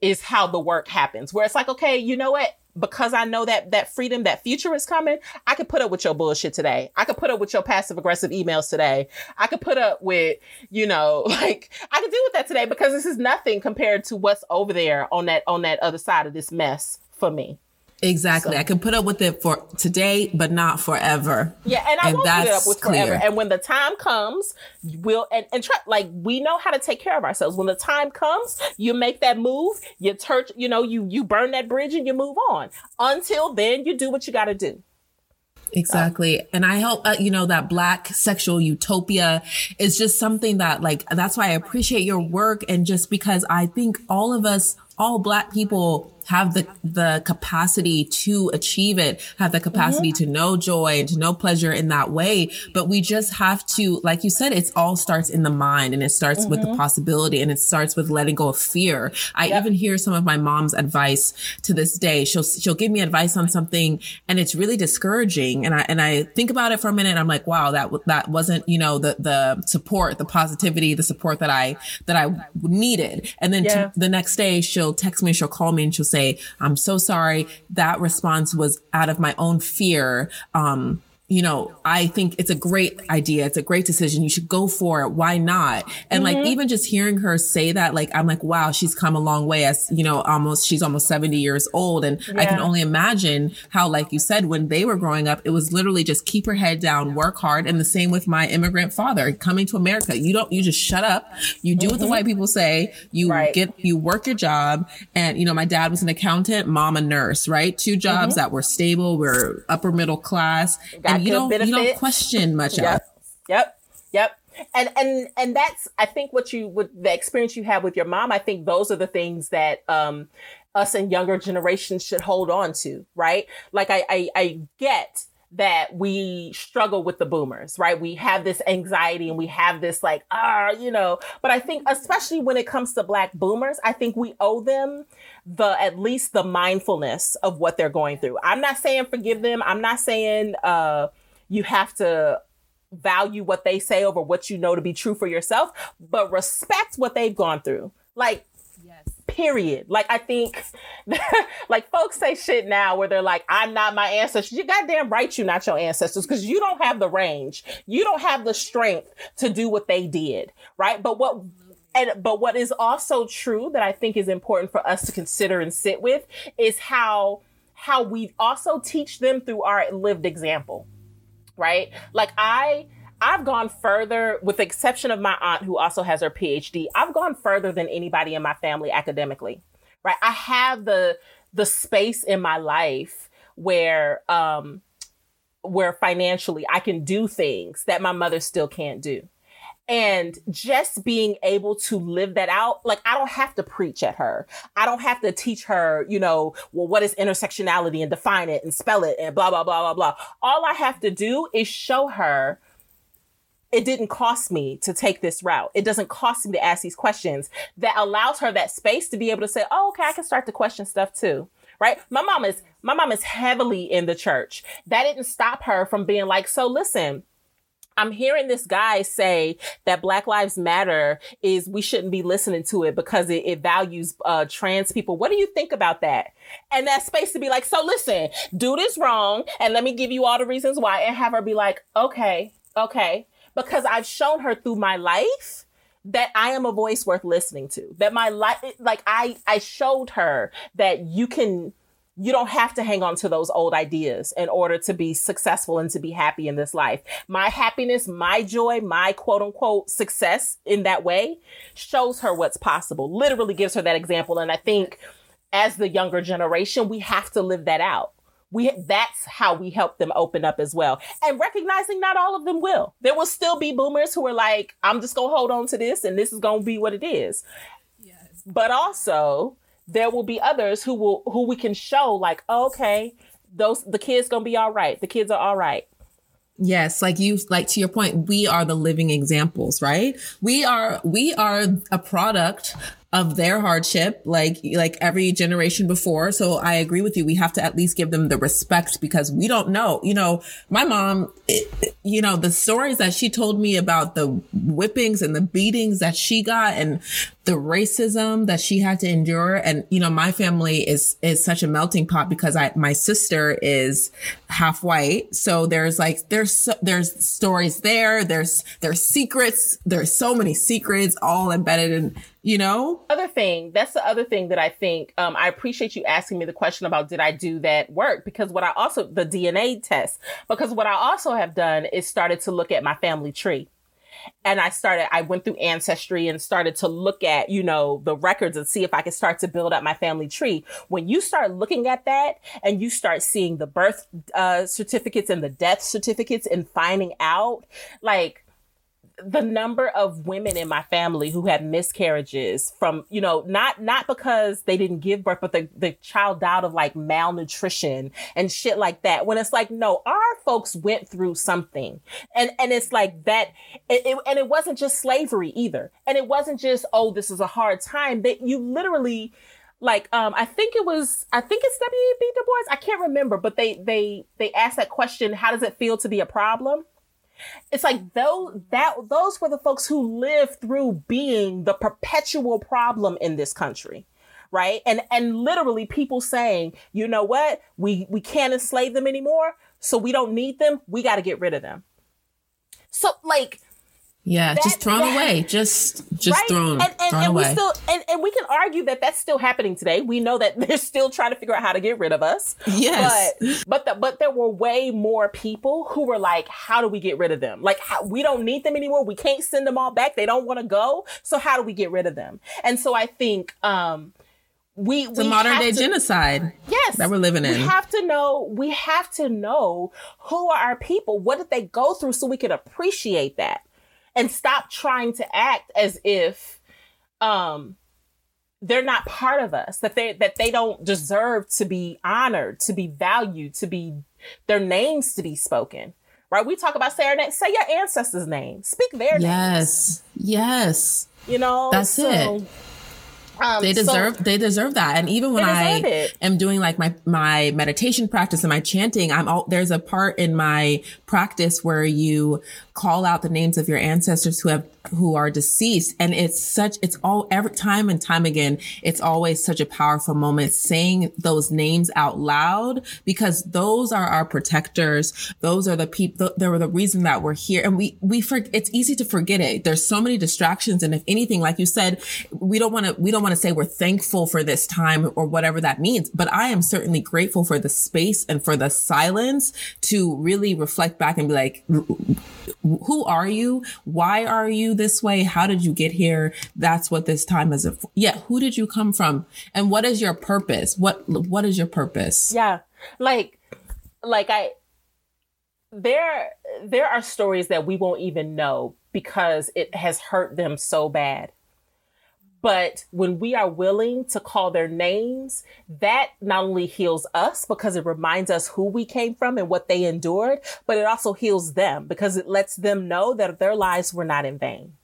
is how the work happens where it's like, okay, you know what? Because I know that that freedom, that future is coming, I could put up with your bullshit today. I could put up with your passive aggressive emails today. I could put up with, you know, (laughs) like I could deal with that today because this is nothing compared to what's over there on that on that other side of this mess for me. Exactly. So. I can put up with it for today, but not forever. Yeah, and I and won't put it up with clear. forever. And when the time comes, we'll and, and try like we know how to take care of ourselves. When the time comes, you make that move, you turn, you know, you you burn that bridge and you move on. Until then, you do what you got to do. Exactly. And I hope, uh, you know, that black sexual utopia is just something that like, that's why I appreciate your work. And just because I think all of us, all black people have the the capacity to achieve it, have the capacity mm-hmm. to know joy and to know pleasure in that way. But we just have to, like you said, it all starts in the mind and it starts mm-hmm. with the mm-hmm. possibility and it starts with letting go of fear. I yep. even hear some of my mom's advice to this day. She'll she'll give me advice on something and it's really discouraging. And I and I think about it for a minute. I'm like, wow, that that wasn't you know the the support, the positivity, the support that I that I needed. And then yeah. the next day she'll text me, she'll call me, and she'll say, I'm so sorry. That response was out of my own fear. Um, you know, I think it's a great idea. It's a great decision. You should go for it. Why not? And mm-hmm. like, even just hearing her say that, like, I'm like, wow, she's come a long way as, you know, almost, she's almost 70 years old. And yeah. I can only imagine how, like you said, when they were growing up, it was literally just keep her head down, work hard. And the same with my immigrant father coming to America. You don't, you just shut up. You do mm-hmm. what the mm-hmm. white people say. You right. get, you work your job. And, you know, my dad was an accountant, mom a nurse, right? Two jobs mm-hmm. that were stable, were upper middle class. And you don't, benefit. you don't question much yep. of. Yep. Yep. And and and that's I think what you with the experience you have with your mom, I think those are the things that um us and younger generations should hold on to, right? Like I I, I get that we struggle with the boomers, right? We have this anxiety and we have this like, ah, you know, but I think especially when it comes to black boomers, I think we owe them the, at least the mindfulness of what they're going through. I'm not saying forgive them. I'm not saying, uh, you have to value what they say over what you know to be true for yourself, but respect what they've gone through. Like, yes. period. Like I think (laughs) like folks say shit now where they're like, I'm not my ancestors. You goddamn right you're not your ancestors because you don't have the range. You don't have the strength to do what they did. Right. But what and but what is also true that I think is important for us to consider and sit with is how how we also teach them through our lived example. Right? Like I I've gone further, with the exception of my aunt who also has her PhD. I've gone further than anybody in my family academically, right? I have the the space in my life where um where financially I can do things that my mother still can't do. And just being able to live that out, like I don't have to preach at her. I don't have to teach her, you know, well, what is intersectionality and define it and spell it and blah, blah, blah, blah, blah. All I have to do is show her it didn't cost me to take this route. It doesn't cost me to ask these questions that allows her that space to be able to say, oh, okay, I can start to question stuff too. Right. My mom is, my mom is heavily in the church. That didn't stop her from being like, so listen, I'm hearing this guy say that Black Lives Matter is we shouldn't be listening to it because it, it values uh, trans people. What do you think about that? And that space to be like, so listen, dude this wrong, and let me give you all the reasons why, and have her be like, okay, okay, because I've shown her through my life that I am a voice worth listening to. That my life, like I, I showed her that you can, you don't have to hang on to those old ideas in order to be successful and to be happy in this life. My happiness, my joy, my quote unquote success in that way shows her what's possible, literally gives her that example. And I think as the younger generation, we have to live that out we that's how we help them open up as well and recognizing not all of them will there will still be boomers who are like i'm just gonna hold on to this and this is gonna be what it is yes. but also there will be others who will who we can show like okay those the kids gonna be all right the kids are all right Yes, like you like to your point, we are the living examples, right? We are we are a product of their hardship, like like every generation before. So I agree with you. We have to at least give them the respect because we don't know. You know, my mom, it, you know, the stories that she told me about the whippings and the beatings that she got, and the racism that she had to endure. And you know, my family is is such a melting pot because I my sister is half white, so there's like there's there's stories there. There's there's secrets. There's so many secrets all embedded in you know other thing that's the other thing that i think um, i appreciate you asking me the question about did i do that work because what i also the dna test because what i also have done is started to look at my family tree and I started, I went through ancestry and started to look at, you know, the records and see if I could start to build up my family tree. When you start looking at that and you start seeing the birth uh, certificates and the death certificates and finding out, like, the number of women in my family who had miscarriages from, you know, not not because they didn't give birth, but the, the child died of like malnutrition and shit like that. When it's like, no, our folks went through something. And and it's like that it, it, and it wasn't just slavery either. And it wasn't just, oh, this is a hard time. That you literally like um I think it was I think it's W.E.B. Du Bois. I can't remember, but they they they asked that question, how does it feel to be a problem? It's like those that those were the folks who lived through being the perpetual problem in this country. Right. And and literally people saying, you know what, we we can't enslave them anymore. so we don't need them. We got to get rid of them. So like yeah, that, just thrown that, away. Just just right? thrown, and, and, thrown and away. We still, and, and we can argue that that's still happening today. We know that (laughs) they're still trying to figure out how to get rid of us. Yes. But but the, but there were way more people who were like, how do we get rid of them? Like how, we don't need them anymore. We can't send them all back. They don't want to go. So how do we get rid of them? And so I think um we it's we a modern day to, genocide yes that we're living in we have to know we have to know who are our people what did they go through so we can appreciate that and stop trying to act as if um they're not part of us that they that they don't deserve to be honored to be valued to be their names to be spoken right we talk about say our name say your ancestors name speak their yes names. yes Yes. you know that's so, it um, they deserve so, they deserve that and even when i it. am doing like my my meditation practice and my chanting i'm all there's a part in my practice where you call out the names of your ancestors who have who are deceased. And it's such it's all every time and time again it's always such a powerful moment saying those names out loud because those are our protectors. Those are the people they're the reason that we're here. And we we for, it's easy to forget it. There's so many distractions. And if anything like you said we don't want to we don't want to say we're thankful for this time or whatever that means. But i am certainly grateful for the space and for the silence to really reflect back and be like who are you? Why are you this way? How did you get here? That's what this time is. Yeah. Who did you come from? And what is your purpose? What, what is your purpose? Yeah. Like, like I, there, there are stories that we won't even know because it has hurt them so bad. But when we are willing to call their names, that not only heals us because it reminds us who we came from and what they endured, but it also heals them because it lets them know that their lives were not in vain.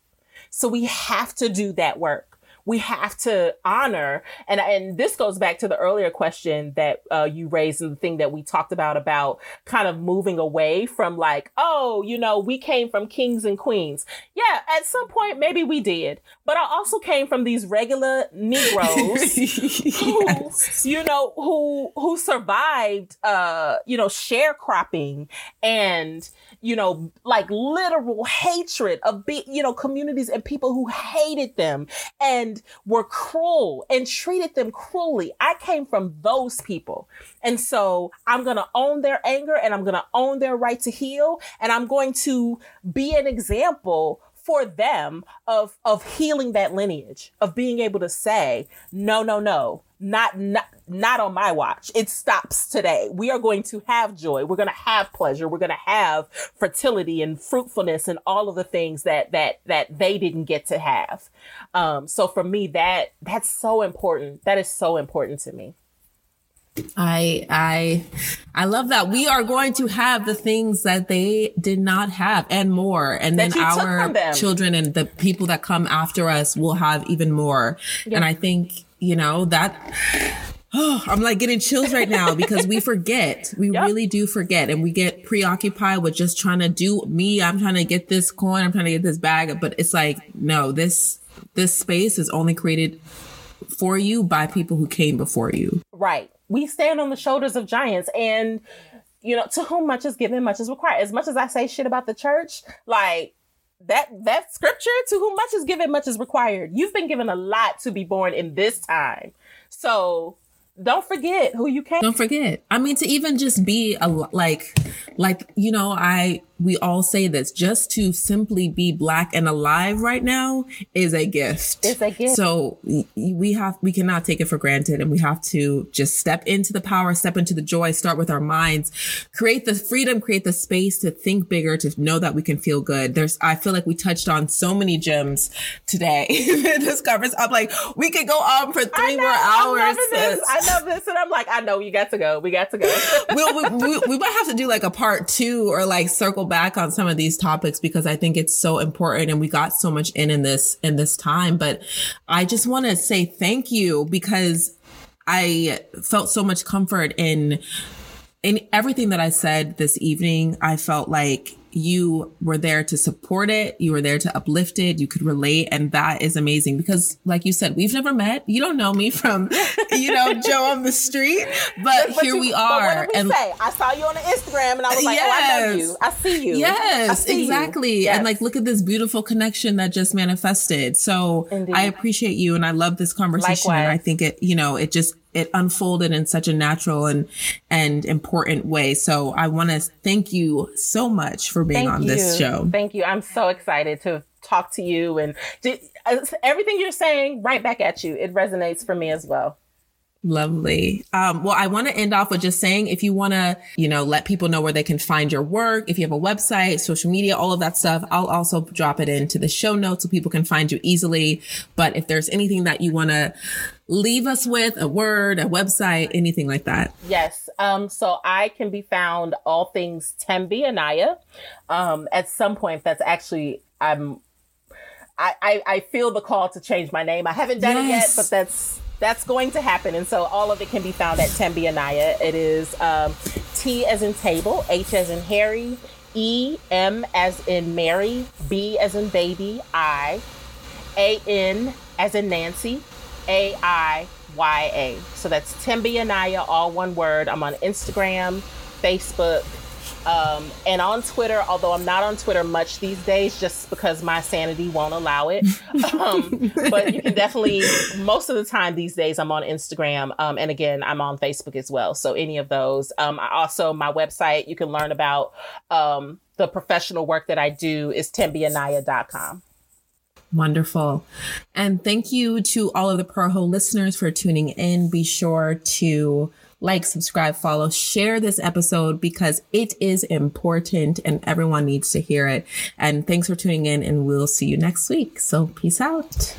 So we have to do that work we have to honor and and this goes back to the earlier question that uh, you raised and the thing that we talked about about kind of moving away from like oh you know we came from kings and queens yeah at some point maybe we did but i also came from these regular negroes (laughs) yes. who you know who who survived uh you know sharecropping and you know, like literal hatred of, be, you know, communities and people who hated them and were cruel and treated them cruelly. I came from those people. And so I'm going to own their anger and I'm going to own their right to heal. And I'm going to be an example for them of of healing that lineage of being able to say no no no not not not on my watch. It stops today. We are going to have joy. We're going to have pleasure. We're going to have fertility and fruitfulness and all of the things that that that they didn't get to have. Um so for me that that's so important. That is so important to me. I I I love that. We are going to have the things that they did not have and more. And then our children and the people that come after us will have even more. And I think, you know, that Oh, I'm like getting chills right now because we forget. We (laughs) yep. really do forget and we get preoccupied with just trying to do me. I'm trying to get this coin. I'm trying to get this bag. But it's like, no, this, this space is only created for you by people who came before you. Right we stand on the shoulders of giants and you know to whom much is given much is required as much as i say shit about the church like that that scripture to whom much is given much is required. You've been given a lot to be born in this time. So don't forget who you came don't forget. I mean to even just be a like like you know i we all say this just to simply be black and alive right now is a gift. It's a gift. So we have, we cannot take it for granted and we have to just step into the power, step into the joy, start with our minds, create the freedom, create the space to think bigger, to know that we can feel good. There's, I feel like we touched on so many gems today in (laughs) this conference. I'm like, we could go on for three know, more hours. This. I love this. And I'm like, I know you got to go. We got to go. (laughs) we'll, we, we, we might have to do like a part two or like circle back on some of these topics because I think it's so important and we got so much in in this in this time. But I just want to say thank you because I felt so much comfort in in everything that I said this evening. I felt like you were there to support it. You were there to uplift it. You could relate. And that is amazing because like you said, we've never met. You don't know me from, you know, (laughs) Joe on the street, but, but here you, we are. and say? I saw you on the Instagram and I was like, yes. oh, I know you. I see you. Yes, see exactly. You. Yes. And like, look at this beautiful connection that just manifested. So Indeed. I appreciate you and I love this conversation. Likewise. And I think it, you know, it just, it unfolded in such a natural and and important way. So I want to thank you so much for being thank on you. this show. Thank you. I'm so excited to talk to you and uh, everything you're saying right back at you. It resonates for me as well. Lovely. Um, well, I want to end off with just saying if you want to, you know, let people know where they can find your work, if you have a website, social media, all of that stuff, I'll also drop it into the show notes so people can find you easily. But if there's anything that you want to leave us with, a word, a website, anything like that. Yes. Um, so I can be found all things Thembi Anaya. Um, at some point, that's actually, I'm, I, I, I feel the call to change my name. I haven't done yes. it yet, but that's that's going to happen. And so all of it can be found at Thembi Anaya. It is um, T as in table, H as in Harry, E, M as in Mary, B as in baby, I, A N as in Nancy, A I Y A. So that's Thembi Anaya, all one word. I'm on Instagram, Facebook, um, and on Twitter, although I'm not on Twitter much these days, just because my sanity won't allow it. (laughs) Um, but you can definitely, most of the time these days, I'm on Instagram. Um, and again, I'm on Facebook as well. So any of those. Um, I also, my website, you can learn about um, the professional work that I do is thembianaya.com. Wonderful. And thank you to all of the Proho listeners for tuning in. Be sure to like, subscribe, follow, share this episode because it is important and everyone needs to hear it. And thanks for tuning in and we'll see you next week. So peace out.